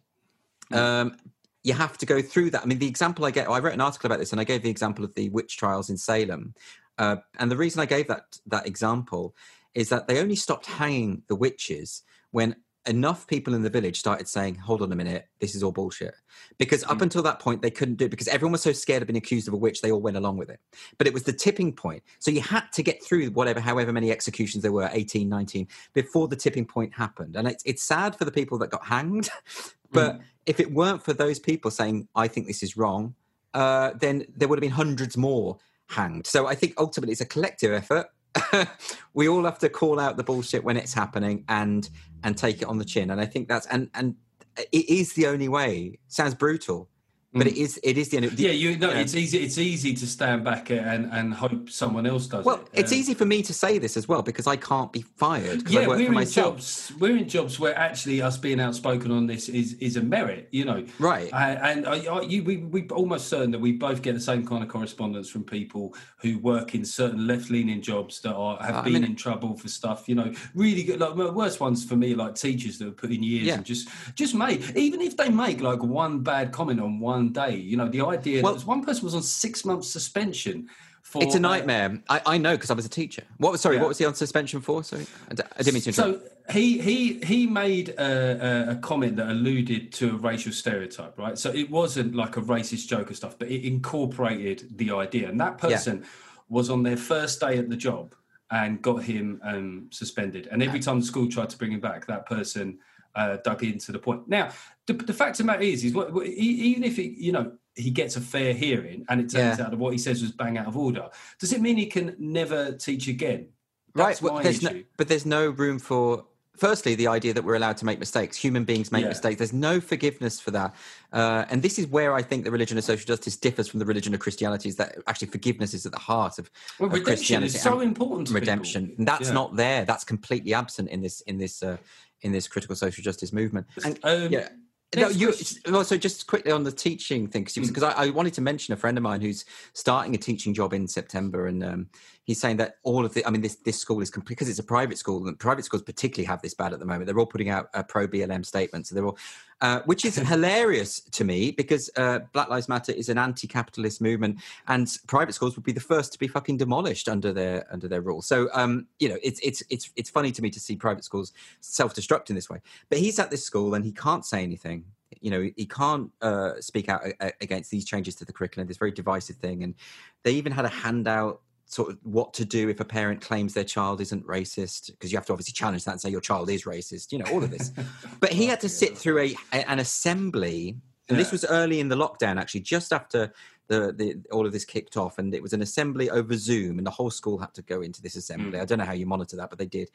Um, you have to go through that. I mean, the example I get, I wrote an article about this, and I gave the example of the witch trials in Salem. Uh, and the reason I gave that that example is that they only stopped hanging the witches when enough people in the village started saying, "Hold on a minute, this is all bullshit." Because up until that point, they couldn't do it because everyone was so scared of being accused of a witch, they all went along with it. But it was the tipping point. So you had to get through whatever, however many executions there were, 18, 19, before the tipping point happened. And it's it's sad for the people that got hanged, but if it weren't for those people saying, "I think this is wrong," uh, then there would have been hundreds more hanged. So I think ultimately it's a collective effort. we all have to call out the bullshit when it's happening and and take it on the chin. And I think that's and and it is the only way. Sounds brutal, but it is it is the only. Yeah, you know, Yeah. it's easy. It's easy to stand back and, and hope someone else does Well, it. it's Um, easy for me to say this as well because I can't be fired Yeah, I work we're for in myself. jobs. We're in jobs where actually us being outspoken on this is is a merit. You know, Right. Uh, and I, I, you, we we almost certain that we both get the same kind of correspondence from people who work in certain left leaning jobs that are have I been mean- in trouble for stuff. You know, really good. Like worst ones for me, like teachers that have put in years Yeah. and just just made even if they make like one bad comment on one day. You know, the idea Well- that one person was on six months suspension. For, It's a uh, nightmare. I, I know because I was a teacher. What? was Sorry, Yeah. what was he on suspension for? Sorry, I, didn't mean to interrupt. So he he he made a, a, a comment that alluded to a racial stereotype, right? So it wasn't like a racist joke or stuff, but it incorporated the idea. And that person was on their first day at the job and got him um, suspended. And every time the school tried to bring him back, that person uh, dug into the point. Now, the, the fact of the matter is, is what, what- even if he, you know he gets a fair hearing and it turns Yeah. out that what he says was bang out of order, does it mean he can never teach again? right That's well, my there's no, issue. but there's no room for firstly the idea that we're allowed to make mistakes human beings make Yeah. mistakes there's no forgiveness for that uh, and this is where i think the religion of social justice differs from the religion of christianity is that actually forgiveness is at the heart of, Well, of redemption is Christianity so important. To redemption that's Yeah. not there that's completely absent in this in this uh, in this critical social justice movement. And Um, yeah. no, you also just quickly on the teaching thing because Mm. I, I wanted to mention a friend of mine who's starting a teaching job in September, and um, he's saying that all of the, I mean, this this school is complete because it's a private school, and private schools particularly have this bad at the moment. They're all putting out uh, pro BLM statements. So they're all, uh, which is hilarious to me because uh, Black Lives Matter is an anti-capitalist movement, and private schools would be the first to be fucking demolished under their under their rule. So, um, you know, it's it's it's it's funny to me to see private schools self-destruct in this way. But he's at this school and he can't say anything you know he can't uh, speak out a- a- against these changes to the curriculum this very divisive thing and they even had a handout sort of what to do if a parent claims their child isn't racist because you have to obviously challenge that and say your child is racist you know all of this. But he had to sit through a, a- an assembly and this was early in the lockdown actually just after the, the all of this kicked off and it was an assembly over zoom and the whole school had to go into this assembly. I don't know how you monitor that but they did.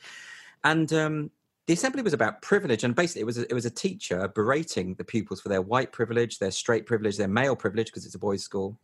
And um, the assembly was about privilege, and basically it was a, it was a teacher berating the pupils for their white privilege, their straight privilege, their male privilege because it's a boys' school.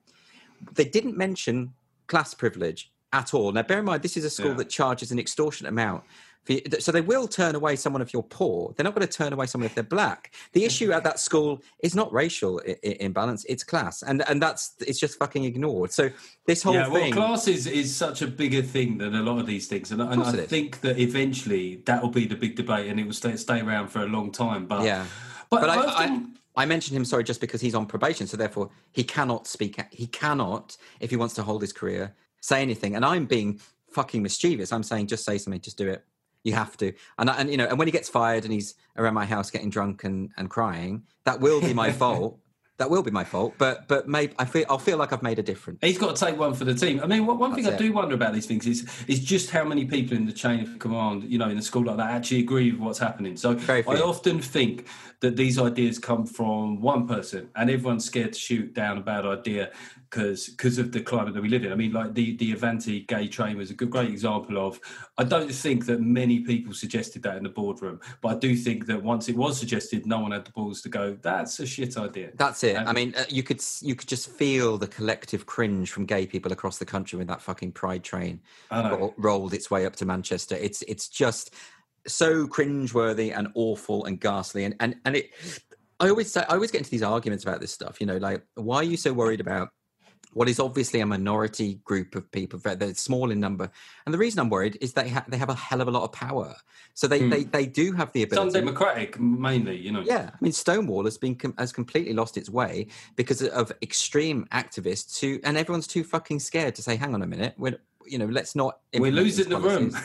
They didn't mention class privilege at all. Now, bear in mind, this is a school Yeah. that charges an extortionate amount. For you, so they will turn away someone if you're poor. They're not going to turn away someone if they're black. The mm-hmm. issue at that school is not racial I- I- imbalance; it's class, and and that's it's just fucking ignored. So this whole yeah, well, class is, is such a bigger thing than a lot of these things, and, and I think that eventually that will be the big debate, and it will stay stay around for a long time. But yeah. but, But I, I often- I, I mentioned him, sorry, just because he's on probation. So therefore, he cannot speak. He cannot, if he wants to hold his career, say anything. And I'm being fucking mischievous. I'm saying, just say something, just do it. You have to. And, I- and you know, and when he gets fired and he's around my house getting drunk and, and crying, that will be my fault. That will be my fault. But but maybe I feel I'll feel like I've made a difference. He's got to take one for the team. I mean, one one thing That's I do wonder about these things is is just how many people in the chain of command, you know, in a school like that, actually agree with what's happening. So I often think that these ideas come from one person, and everyone's scared to shoot down a bad idea because because of the climate that we live in. I mean, like the the Avanti gay train was a good, great example of. I don't think that many people suggested that in the boardroom, but I do think that once it was suggested, no one had the balls to go. That's a shit idea. That's it. I Um, mean, uh, you could you could just feel the collective cringe from gay people across the country when that fucking pride train ro- rolled its way up to Manchester. It's it's just so cringeworthy and awful and ghastly. And and and it. I always say I always get into these arguments about this stuff. You know, like why are you so worried about? What is obviously a minority group of people, ve- they're small in number, and the reason I'm worried is they ha- they have a hell of a lot of power. So they Hmm. they, they do have the Some ability. democratic, mainly, you know. Yeah, I mean, Stonewall has been com- has completely lost its way because of extreme activists who, and everyone's too fucking scared to say, "Hang on a minute, we're you know, let's not." We're losing the room.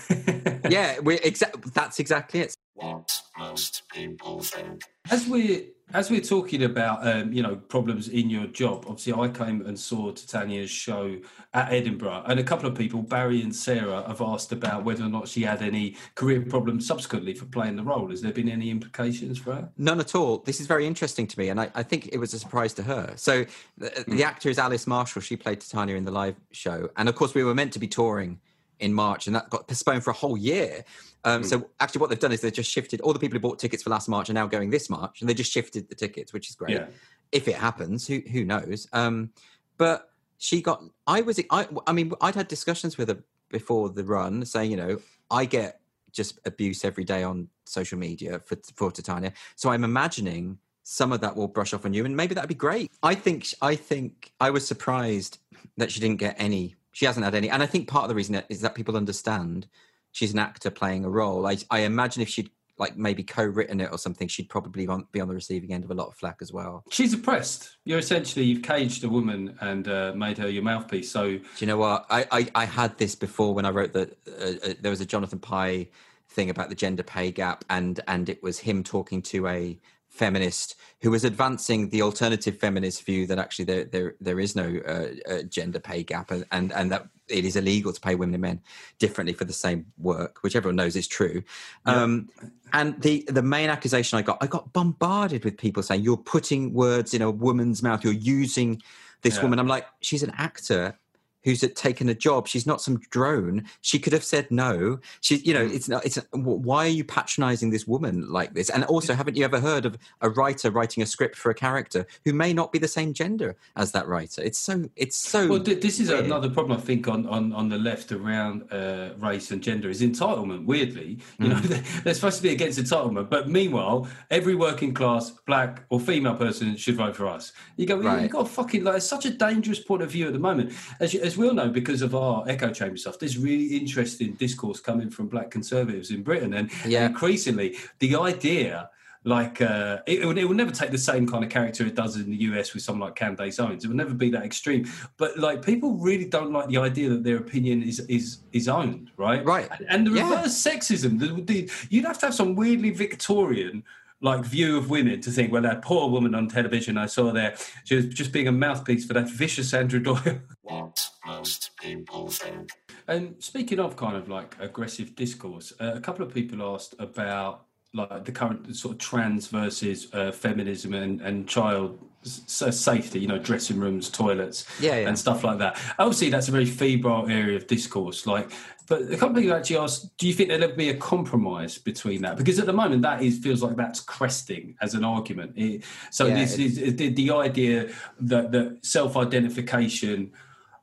yeah, we're exact. That's exactly it. What most people think. as we're as we're talking about um, you know problems in your job, obviously I came and saw Titania's show at Edinburgh, and a couple of people, Barry and Sarah, have asked about whether or not she had any career problems subsequently for playing the role. Has there been any implications for her? None at all. This is very interesting to me, and I, I think it was a surprise to her. So, the, Hmm. the actor is Alice Marshall. She played Titania in the live show, and of course, we were meant to be touring in March, and that got postponed for a whole year. Um, Hmm. So, actually, what they've done is they've just shifted. All the people who bought tickets for last March are now going this March, and they just shifted the tickets, which is great. Yeah. If it happens, who who knows? Um, but she got. I was. I. I mean, I'd had discussions with her before the run, saying, you know, I get just abuse every day on social media for for Titania. So I'm imagining some of that will brush off on you, and maybe that'd be great. I think I think I was surprised that she didn't get any. She hasn't had any, and I think part of the reason is that people understand she's an actor playing a role. I I imagine if she'd like maybe co-written it or something, she'd probably be on the receiving end of a lot of flack as well. She's oppressed. You're essentially you've caged a woman and uh, made her your mouthpiece. So Do you know what? I, I, I had this before when I wrote that uh, uh, there was a Jonathan Pie thing about the gender pay gap, and and it was him talking to a feminist who was advancing the alternative feminist view that actually there there, there is no uh, uh, gender pay gap, and, and and that it is illegal to pay women and men differently for the same work, which everyone knows is true. Um, and the the main accusation I got, I got bombarded with people saying you're putting words in a woman's mouth, you're using this Yeah. woman. I'm like, she's an actor who's taken a job. She's not some drone. She could have said no. She, you know, it's not. It's why are you patronising this woman like this? And also, haven't you ever heard of a writer writing a script for a character who may not be the same gender as that writer? It's so. It's so. Well, th- this is weird. another problem I think on, on, on the left around uh, race and gender is entitlement. Weirdly, you know, Mm. they're supposed to be against entitlement, but meanwhile, every working class black or female person should vote for us. You go, Right. you've got a fucking like it's such a dangerous point of view at the moment. As you, as we all know, because of our echo chamber stuff, there's really interesting discourse coming from black conservatives in Britain, and, Yeah. and increasingly the idea. Like uh, it, it, will, it will never take the same kind of character it does in the US with someone like Candace Owens. It will never be that extreme. But like people really don't like the idea that their opinion is is is owned, right? Right. And, and the Yeah. reverse sexism. The, the, you'd have to have some weirdly Victorian like view of women to think, well, that poor woman on television I saw there, she was just being a mouthpiece for that vicious Andrew Doyle. What most people think. And speaking of kind of like aggressive discourse, uh, a couple of people asked about like the current sort of trans versus uh, feminism and, and child safety, you know, dressing rooms, toilets, Yeah, yeah. and stuff like that. Obviously, that's a very febrile area of discourse. Like, but a couple of people actually asked, do you think there'll be a compromise between that? Because at the moment, that is feels like that's cresting as an argument. It, so Yeah, this is the, the idea that that self-identification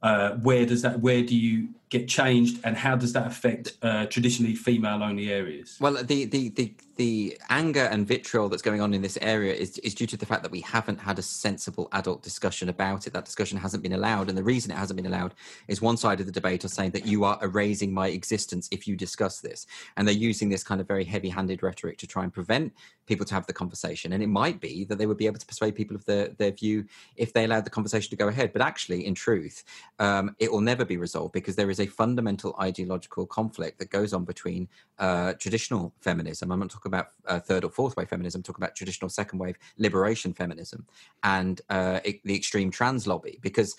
uh, where does that where do you get changed and how does that affect uh, traditionally female only areas Well, the, the the the anger and vitriol that's going on in this area is is due to the fact that we haven't had a sensible adult discussion about it. That discussion hasn't been allowed, and the reason it hasn't been allowed is one side of the debate are saying that you are erasing my existence if you discuss this, and they're using this kind of very heavy-handed rhetoric to try and prevent people to have the conversation. And it might be that they would be able to persuade people of their their view if they allowed the conversation to go ahead. But actually, in truth, um, it will never be resolved because there is a fundamental ideological conflict that goes on between uh, traditional feminism. I'm not talking about uh, third or fourth wave feminism. I'm talking about traditional second wave liberation feminism and uh, e- the extreme trans lobby because.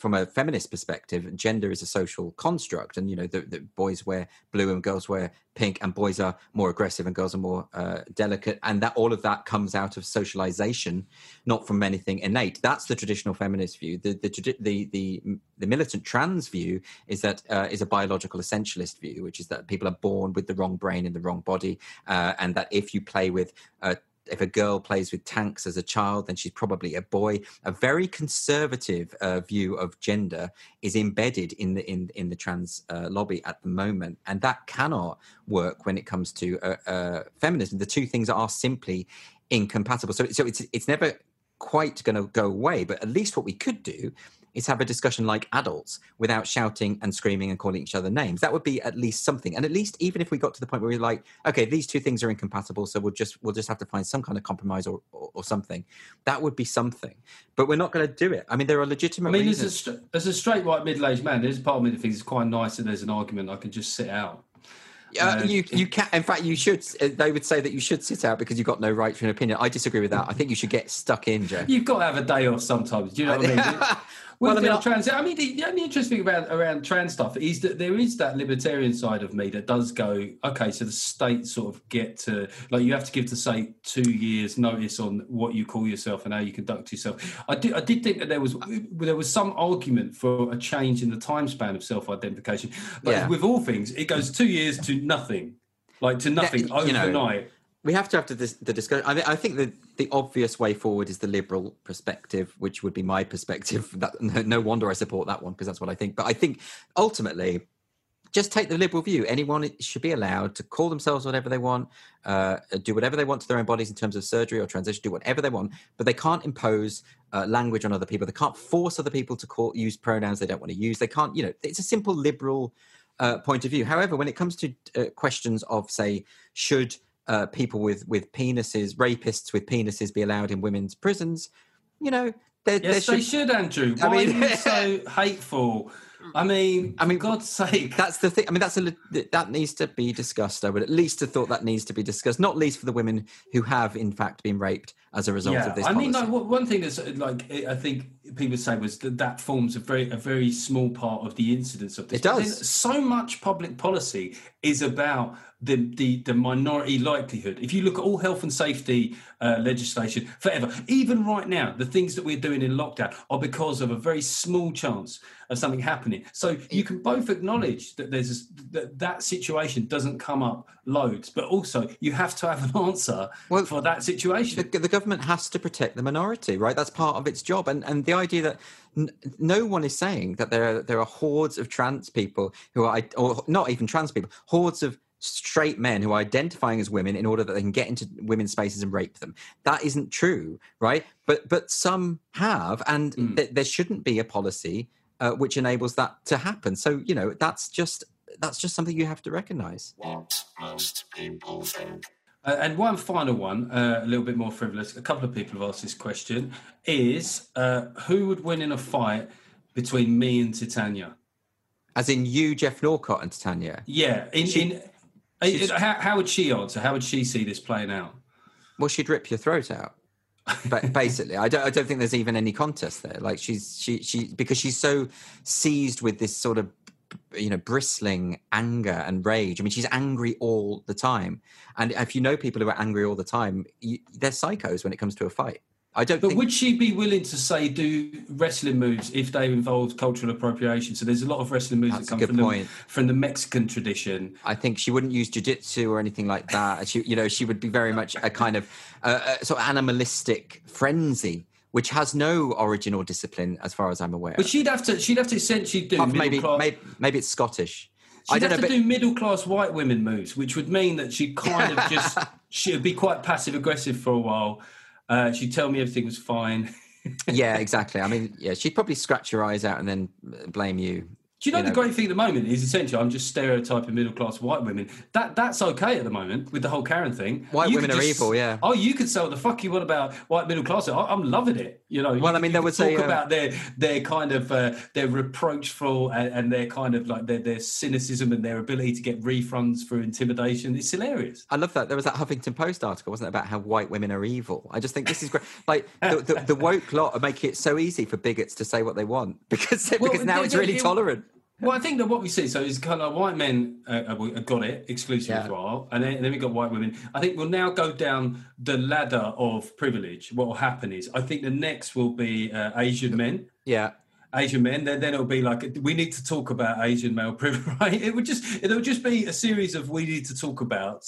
From a feminist perspective, gender is a social construct, and you know the boys wear blue and girls wear pink, and boys are more aggressive and girls are more uh, delicate, and that all of that comes out of socialization, not from anything innate. That's the traditional feminist view. The the the the, the militant trans view is that uh, is a biological essentialist view, which is that people are born with the wrong brain in the wrong body, uh, and that if you play with uh, if a girl plays with tanks as a child, then she's probably a boy. A very conservative uh, view of gender is embedded in the in in the trans uh, lobby at the moment, and that cannot work when it comes to uh, uh, feminism. The two things are simply incompatible. So so it's it's never quite going to go away. But at least what we could do is have a discussion like adults without shouting and screaming and calling each other names. That would be at least something. And at least even if we got to the point where we're like, okay, these two things are incompatible, so we'll just we'll just have to find some kind of compromise or or, or something. That would be something. But we're not going to do it. I mean, there are legitimate i mean as a, reasons. str- as a straight white middle-aged man there's a part of me that thinks it's quite nice that there's an argument i can just sit out Uh, Uh, you you can in fact you should uh, they would say that you should sit out because you've got no right to an opinion i disagree with that i think you should get stuck in joe You've got to have a day off sometimes. Do you know what I mean? Well, I mean, the I- trans, I mean, the, the only interesting thing about around trans stuff is that there is that libertarian side of me that does go, okay, so the state sort of get to like you have to give the state two years notice on what you call yourself and how you conduct yourself. I did, I did think that there was there was some argument for a change in the time span of self identification, but Yeah. with all things, it goes two years to nothing, like to nothing know, overnight. We have to have to the discussion. I, mean, I think the the obvious way forward is the liberal perspective, which would be my perspective. That no, no wonder I support that one because that's what I think. But I think ultimately, just take the liberal view. Anyone should be allowed to call themselves whatever they want, uh, do whatever they want to their own bodies in terms of surgery or transition, do whatever they want, but they can't impose uh, language on other people. They can't force other people to call use pronouns they don't want to use. They can't, you know, it's a simple liberal uh, point of view. However, when it comes to uh, questions of, say, should uh, people with with penises, rapists with penises, be allowed in women's prisons, you know, there, there Yes, should they should, Andrew. I Why mean- are you so hateful? I mean, I I mean, God's sake. that's the thing. I mean, that's a that needs to be discussed. I would at least have thought that needs to be discussed, not least for the women who have, in fact, been raped as a result of this. I mean, like, one- thing that's like I think people say was that that forms a very a very small part of the incidence of this. It does. so much public policy is about the the, the minority likelihood. If you look at all health and safety uh, legislation forever, even right now, the things that we're doing in lockdown are because of a very small chance of something happening. So you can both acknowledge that there's that that situation doesn't come up loads, but also you have to have an answer Well, for that situation. the, the government has to protect the minority, right? That's part of its job, and and the idea that n- no one is saying that there are, there are hordes of trans people who are, or not even trans people, hordes of straight men who are identifying as women in order that they can get into women's spaces and rape them. That isn't true, right? But but some have, and Mm. th- there shouldn't be a policy. uh, which enables that to happen. So you know that's just that's just something you have to recognise. What most people think. Uh, and one final one, uh, a little bit more frivolous. A couple of people have asked this question: Is uh, who would win in a fight between me and Titania? As in you, Geoff Norcott, and Titania. Yeah, in, She- in, in how, how would she answer? How would she see this playing out? Well, she'd rip your throat out. But basically, I don't. I don't think there's even any contest there. Like she's she she because she's so seized with this sort of you know bristling anger and rage. I mean, she's angry all the time. And if you know people who are angry all the time, you, they're psychos when it comes to a fight. I don't But think. would she be willing to say do wrestling moves if they involved cultural appropriation? So there's a lot of wrestling moves That's that come from the, from the Mexican tradition. I think she wouldn't use jiu-jitsu or anything like that. She, you know, she would be very much a kind of uh, uh, sort of animalistic frenzy, which has no origin or discipline, as far as I'm aware. But she'd have to she'd have to essentially do Apart from middle maybe, class. maybe maybe it's Scottish. I She'd don't know, have to but do middle class white women moves, which would mean that she kind of just she'd be quite passive aggressive for a while. Uh, she'd tell me everything was fine. yeah, exactly. I mean, yeah, she'd probably scratch your eyes out and then blame you. Do you know, You the know- great thing at the moment is essentially I'm just stereotyping middle class white women. That that's okay at the moment with the whole Karen thing. White You women are just- evil, yeah. Oh, you could sell the fuck you want about white middle class. I, I'm loving it. You know. Well, you I mean, you was talk uh, about their their kind of uh, their reproachful and, and their kind of like their their cynicism and their ability to get refunds for intimidation. It's hilarious. I love that. There was that Huffington Post article, wasn't it, about how white women are evil? I just think this is great. Like the, the, the woke lot are making it so easy for bigots to say what they want because Well, because now it's really it- tolerant. Well, I think that what we see so is kind of white men uh, have got it exclusively Yeah. for a while, and then, and then we got white women. I think we'll now go down the ladder of privilege. What will happen is, I think the next will be uh, Asian men. Yeah. Asian men, then then it'll be like we need to talk about Asian male privilege. Right? It would just it'll just be a series of we need to talk about.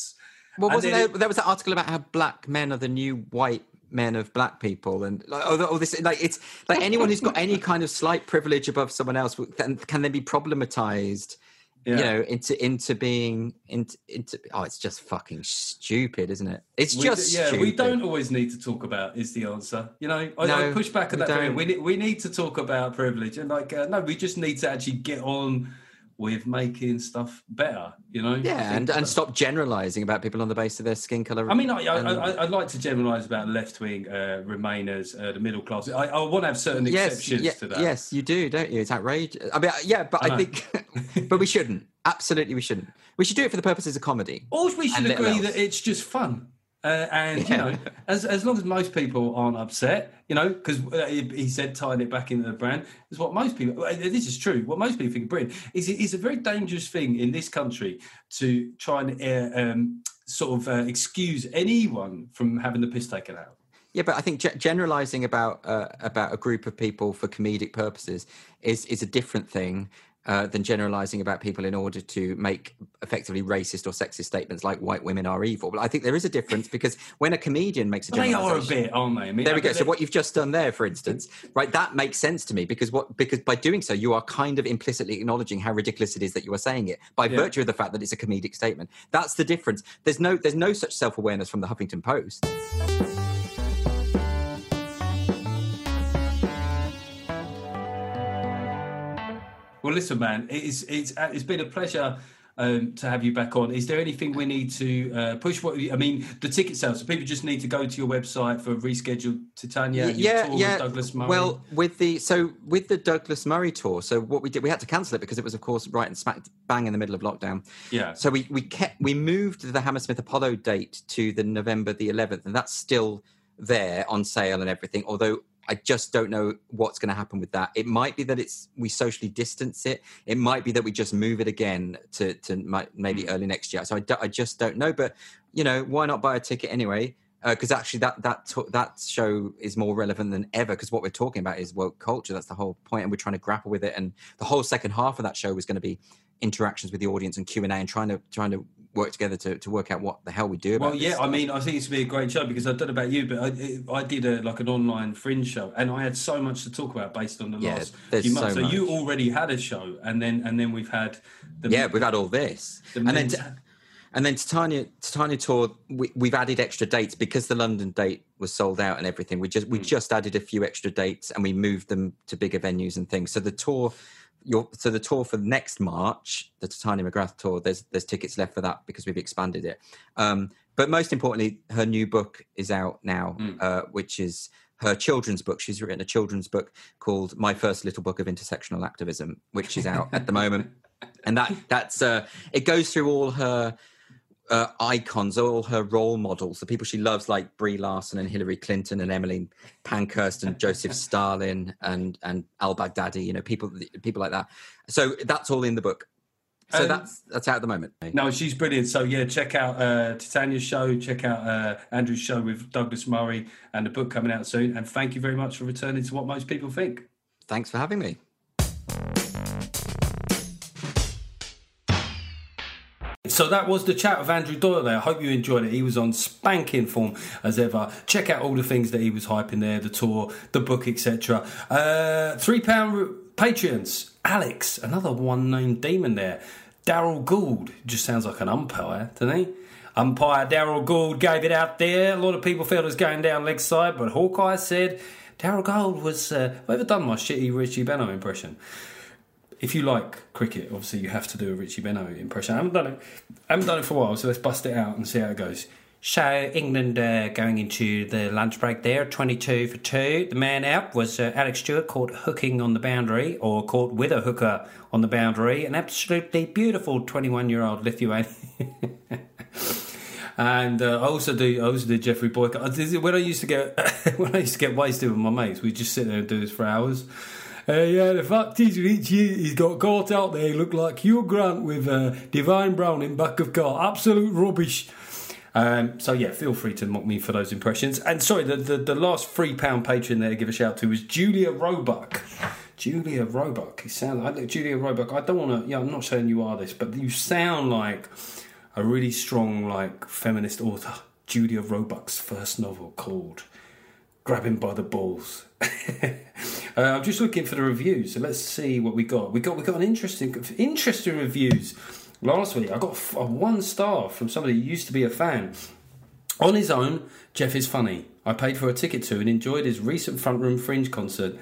Well, wasn't there, there was an article about how black men are the new white men of black people, and like, oh, oh, this like it's like anyone who's got any kind of slight privilege above someone else can, can then be problematized, Yeah. you know, into into being into into. Oh, it's just fucking stupid, isn't it? It's We- just yeah, stupid. we don't always need to talk about is the answer. You know, I, I No, push back at we that. very- We need, we need to talk about privilege and like uh, no, we just need to actually get on with making stuff better. You know, Yeah, and, and stop generalizing about people on the basis of their skin color. I mean, I, I, and- I, I'd like to generalise about left wing uh, Remainers, uh, the middle class. I, I want to have certain yes, exceptions yeah, to that. yes, you do, don't you? It's outrageous. I mean, yeah, but I I, think, but we shouldn't. Absolutely, we shouldn't. We should do it for the purposes of comedy. Or we should agree else. that it's just fun. Uh, and Yeah. you know, as as long as most people aren't upset, you know, because uh, he said tying it back into the brand is what most people. uh, This is true. What most people think of Britain is it is a very dangerous thing in this country to try and uh, um, sort of uh, excuse anyone from having the piss taken out. Yeah, but I think ge- generalizing about uh, about a group of people for comedic purposes is is a different thing uh, than generalizing about people in order to make effectively racist or sexist statements like white women are evil. But I think there is a difference because when a comedian makes a they are a bit, aren't they? I mean, there we go. So what you've just done there, for instance, right? That makes sense to me because what because by doing so, you are kind of implicitly acknowledging how ridiculous it is that you are saying it by Yeah. virtue of the fact that it's a comedic statement. That's the difference. There's no there's no such self awareness from the Huffington Post. Well, listen, man, it's it's uh, it's been a pleasure um, to have you back on. Is there anything we need to uh, push? What I mean, the ticket sales. So people just need to go to your website for rescheduled Titania. yeah, tour with yeah. Douglas Murray. Well, with the so with the Douglas Murray tour, so what we did, we had to cancel it because it was, of course, right and smack bang in the middle of lockdown. yeah. So we we kept we moved the Hammersmith Apollo date to the November the 11th, and that's still there on sale and everything. Although I just don't know what's going to happen with that. It might be that it's we socially distance it. It might be that we just move it again to to mi- maybe hmm. early next year. So I, do- I just don't know. But you know, why not buy a ticket anyway? Uh, because actually, that that to- that show is more relevant than ever. Because what we're talking about is woke culture. That's the whole point, and we're trying to grapple with it. And the whole second half of that show was going to be interactions with the audience and Q and A, and trying to trying to work together to, to work out what the hell we do about Well, yeah, this. I mean, I think it's to be a great show because I don't know about you, but I, I did a like an online fringe show, and I had so much to talk about based on the Yeah, last few months. so So, you already had a show, and then and then we've had the yeah, we've had all this, the and then to, And then Titania, Titania tour, we, we've added extra dates because the London date was sold out and everything. We just we Hmm. just added a few extra dates and we moved them to bigger venues and things. So the tour, your so the tour for next March, the Titania McGrath tour, there's there's tickets left for that because we've expanded it. Um, but most importantly, her new book is out now, Hmm. uh, which is her children's book. She's written a children's book called My First Little Book of Intersectional Activism, which is out at the moment. And that that's uh, it goes through all her uh, icons, all her role models, the people she loves, like Brie Larson and Hillary Clinton and Emily Pankhurst and Joseph Stalin and and Al Baghdadi. You know, people people like that. So that's all in the book. So Um, that's that's out at the moment. No, she's brilliant. So yeah, check out uh, Titania's show. Check out uh, Andrew's show with Douglas Murray, and the book coming out soon. And thank you very much for returning to what most people think. Thanks for having me. So that was the chat of Andrew Doyle there. I hope you enjoyed it. He was on spanking form as ever. Check out all the things that he was hyping there, the tour, the book, etc. Uh, three pound Patreons. Alex, another one named demon there. Daryl Gould, just sounds like an umpire, doesn't he? Umpire Daryl Gould gave it out there. A lot of people felt it was going down leg side, but Hawkeye said Daryl Gould was. Uh, have ever done my shitty Richie Benaud impression? If you like cricket, obviously you have to do a Richie Benaud impression. I haven't done it. I haven't done it for a while, so let's bust it out and see how it goes. So England uh, going into the lunch break there, twenty-two for two. The man out was uh, Alex Stewart, caught hooking on the boundary, or caught with a hooker on the boundary. An absolutely beautiful twenty-one-year-old Lithuanian. And uh, I also do. I also did Geoffrey Boycott. When I used to get when I used to get wasted with my mates, we'd just sit there and do this for hours. Uh, yeah, the fact is, Richie, he's got caught out there. He looked like Hugh Grant with uh, Divine Brown in back of car. Absolute rubbish. Um, so yeah, feel free to mock me for those impressions. And sorry, the the, the last three pound patron there to give a shout to was Julia Roebuck. Julia Roebuck. You sound like Julia Roebuck. I don't want to. Yeah, I'm not saying you are this, but you sound like a really strong, like feminist author. Julia Roebuck's first novel called "Grab Him by the Balls." uh, I'm just looking for the reviews, so let's see what we got. We got we got an interesting interesting reviews last week. I got a one star from somebody who used to be a fan. On his own, Geoff is funny. I paid for a ticket to and enjoyed his recent front room fringe concert.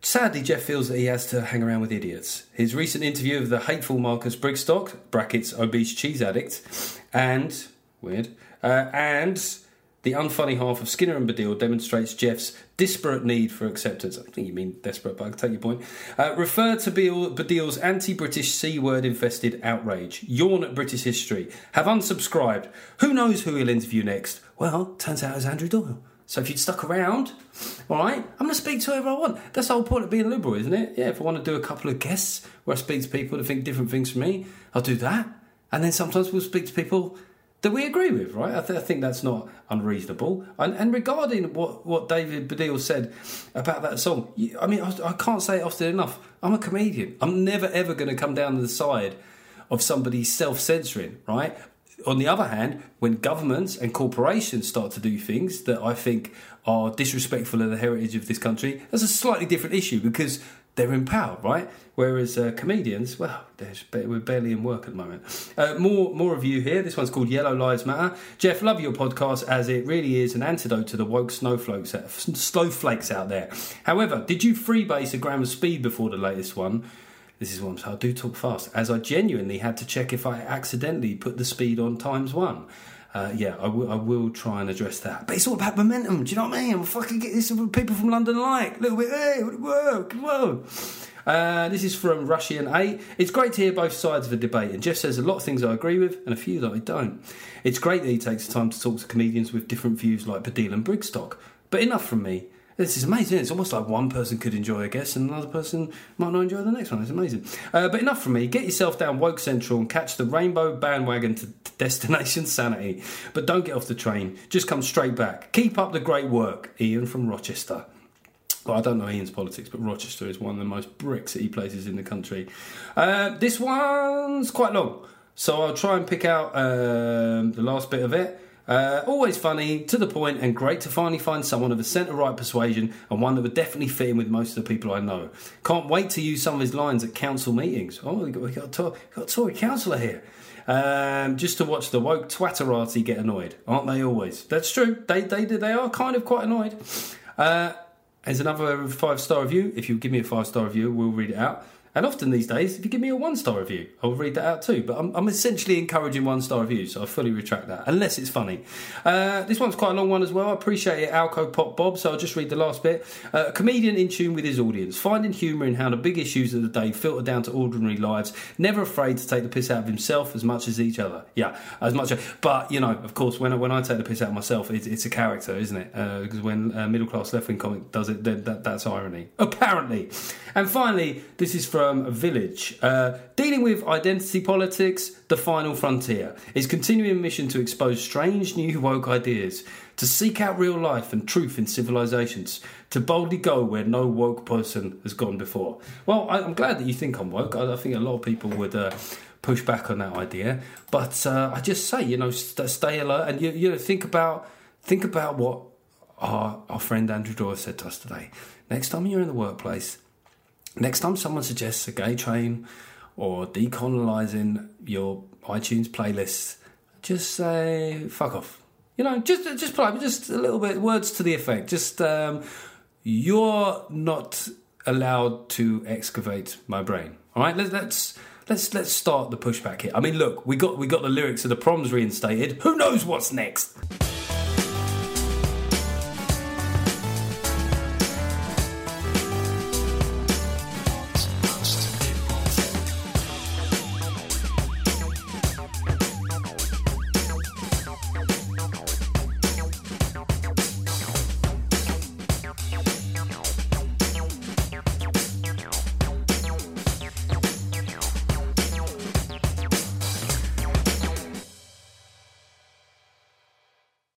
Sadly, Geoff feels that he has to hang around with idiots. His recent interview of the hateful Marcus Brigstocke, brackets obese cheese addict, and weird, uh, and the unfunny half of Skinner and Baddiel demonstrates Geoff's disparate need for acceptance. I think you mean desperate, but I take your point. Uh, refer to Baddiel's anti-British C-word infested outrage. Yawn at British history. Have unsubscribed. Who knows who he'll interview next? Well, turns out it's Andrew Doyle. So if you'd stuck around, all right, I'm going to speak to whoever I want. That's the whole point of being liberal, isn't it? Yeah, if I want to do a couple of guests where I speak to people that think different things from me, I'll do that. And then sometimes we'll speak to people that we agree with, right? I, th- I think that's not unreasonable. And, and regarding what, what David Baddiel said about that song, you- I mean, I, I can't say it often enough. I'm a comedian. I'm never ever going to come down to the side of somebody self censoring, right? On the other hand, when governments and corporations start to do things that I think are disrespectful of the heritage of this country, that's a slightly different issue because they're empowered, right? Whereas uh, comedians, well, we're barely in work at the moment. Uh, more, more you here. This one's called Yellow Lives Matter. Geoff, love your podcast as it really is an antidote to the woke snowflakes, snowflakes out there. However, did you freebase a gram of speed before the latest one? This is I'm saying. I do talk fast, as I genuinely had to check if I accidentally put the speed on times one. Uh, yeah, I will, I will try and address that. But it's all about momentum. Do you know what I mean? I'm fucking get this people from London like. A little bit, hey, whoa, whoa. Uh, this is from Russian 8. It's great to hear both sides of a debate, and Geoff says a lot of things I agree with and a few that I don't. It's great that he takes the time to talk to comedians with different views like Baddiel and Brigstocke. But enough from me. This is amazing. It's almost like one person could enjoy a guest and another person might not enjoy the next one. It's amazing. Uh, but enough from me. Get yourself down Woke Central and catch the rainbow bandwagon to Destination Sanity. But don't get off the train. Just come straight back. Keep up the great work. Ian from Rochester. Well, I don't know Ian's politics, but Rochester is one of the most brick city places in the country. Uh, this one's quite long, so I'll try and pick out um, the last bit of it. Uh, always funny, to the point, and great to finally find someone of a centre right persuasion and one that would definitely fit in with most of the people I know. Can't wait to use some of his lines at council meetings. Oh, we got, we got, a, got a Tory councillor here. um, just to watch the woke twatterati get annoyed, aren't they always? That's true. They they they are kind of quite annoyed. Uh, there's another five star review. If you give me a five star review, we'll read it out. And often these days, if you give me a one star review, I'll read that out too. But I'm, I'm essentially encouraging one star reviews, so I fully retract that, unless it's funny. Uh, this one's quite a long one as well. I appreciate it, Alco Pop Bob, so I'll just read the last bit. Uh, a comedian in tune with his audience, finding humour in how the big issues of the day filter down to ordinary lives, never afraid to take the piss out of himself as much as each other. Yeah, as much. But, you know, of course, when I, when I take the piss out of myself, it's, it's a character, isn't it? Because uh, when a middle class left wing comic does it, that, that's irony. Apparently. And finally, this is from Village. Uh, dealing with identity politics, the final frontier. His continuing mission to expose strange new woke ideas, to seek out real life and truth in civilizations, to boldly go where no woke person has gone before. Well, I, am glad that you think I'm woke. I, I think a lot of people would. Uh, push back on that idea, but uh, I just say, you know, st- stay alert and you, you know, think about think about what our, our friend Andrew Doyle said to us today. Next time you're in the workplace, Next time someone suggests a gay train or decolonizing your iTunes playlist, just say fuck off. You know, just just just a little bit words to the effect. Just um, you're not allowed to excavate my brain. All right, Let, let's let's let's start the pushback here. I mean, look, we got we got the lyrics of the proms reinstated. Who knows what's next?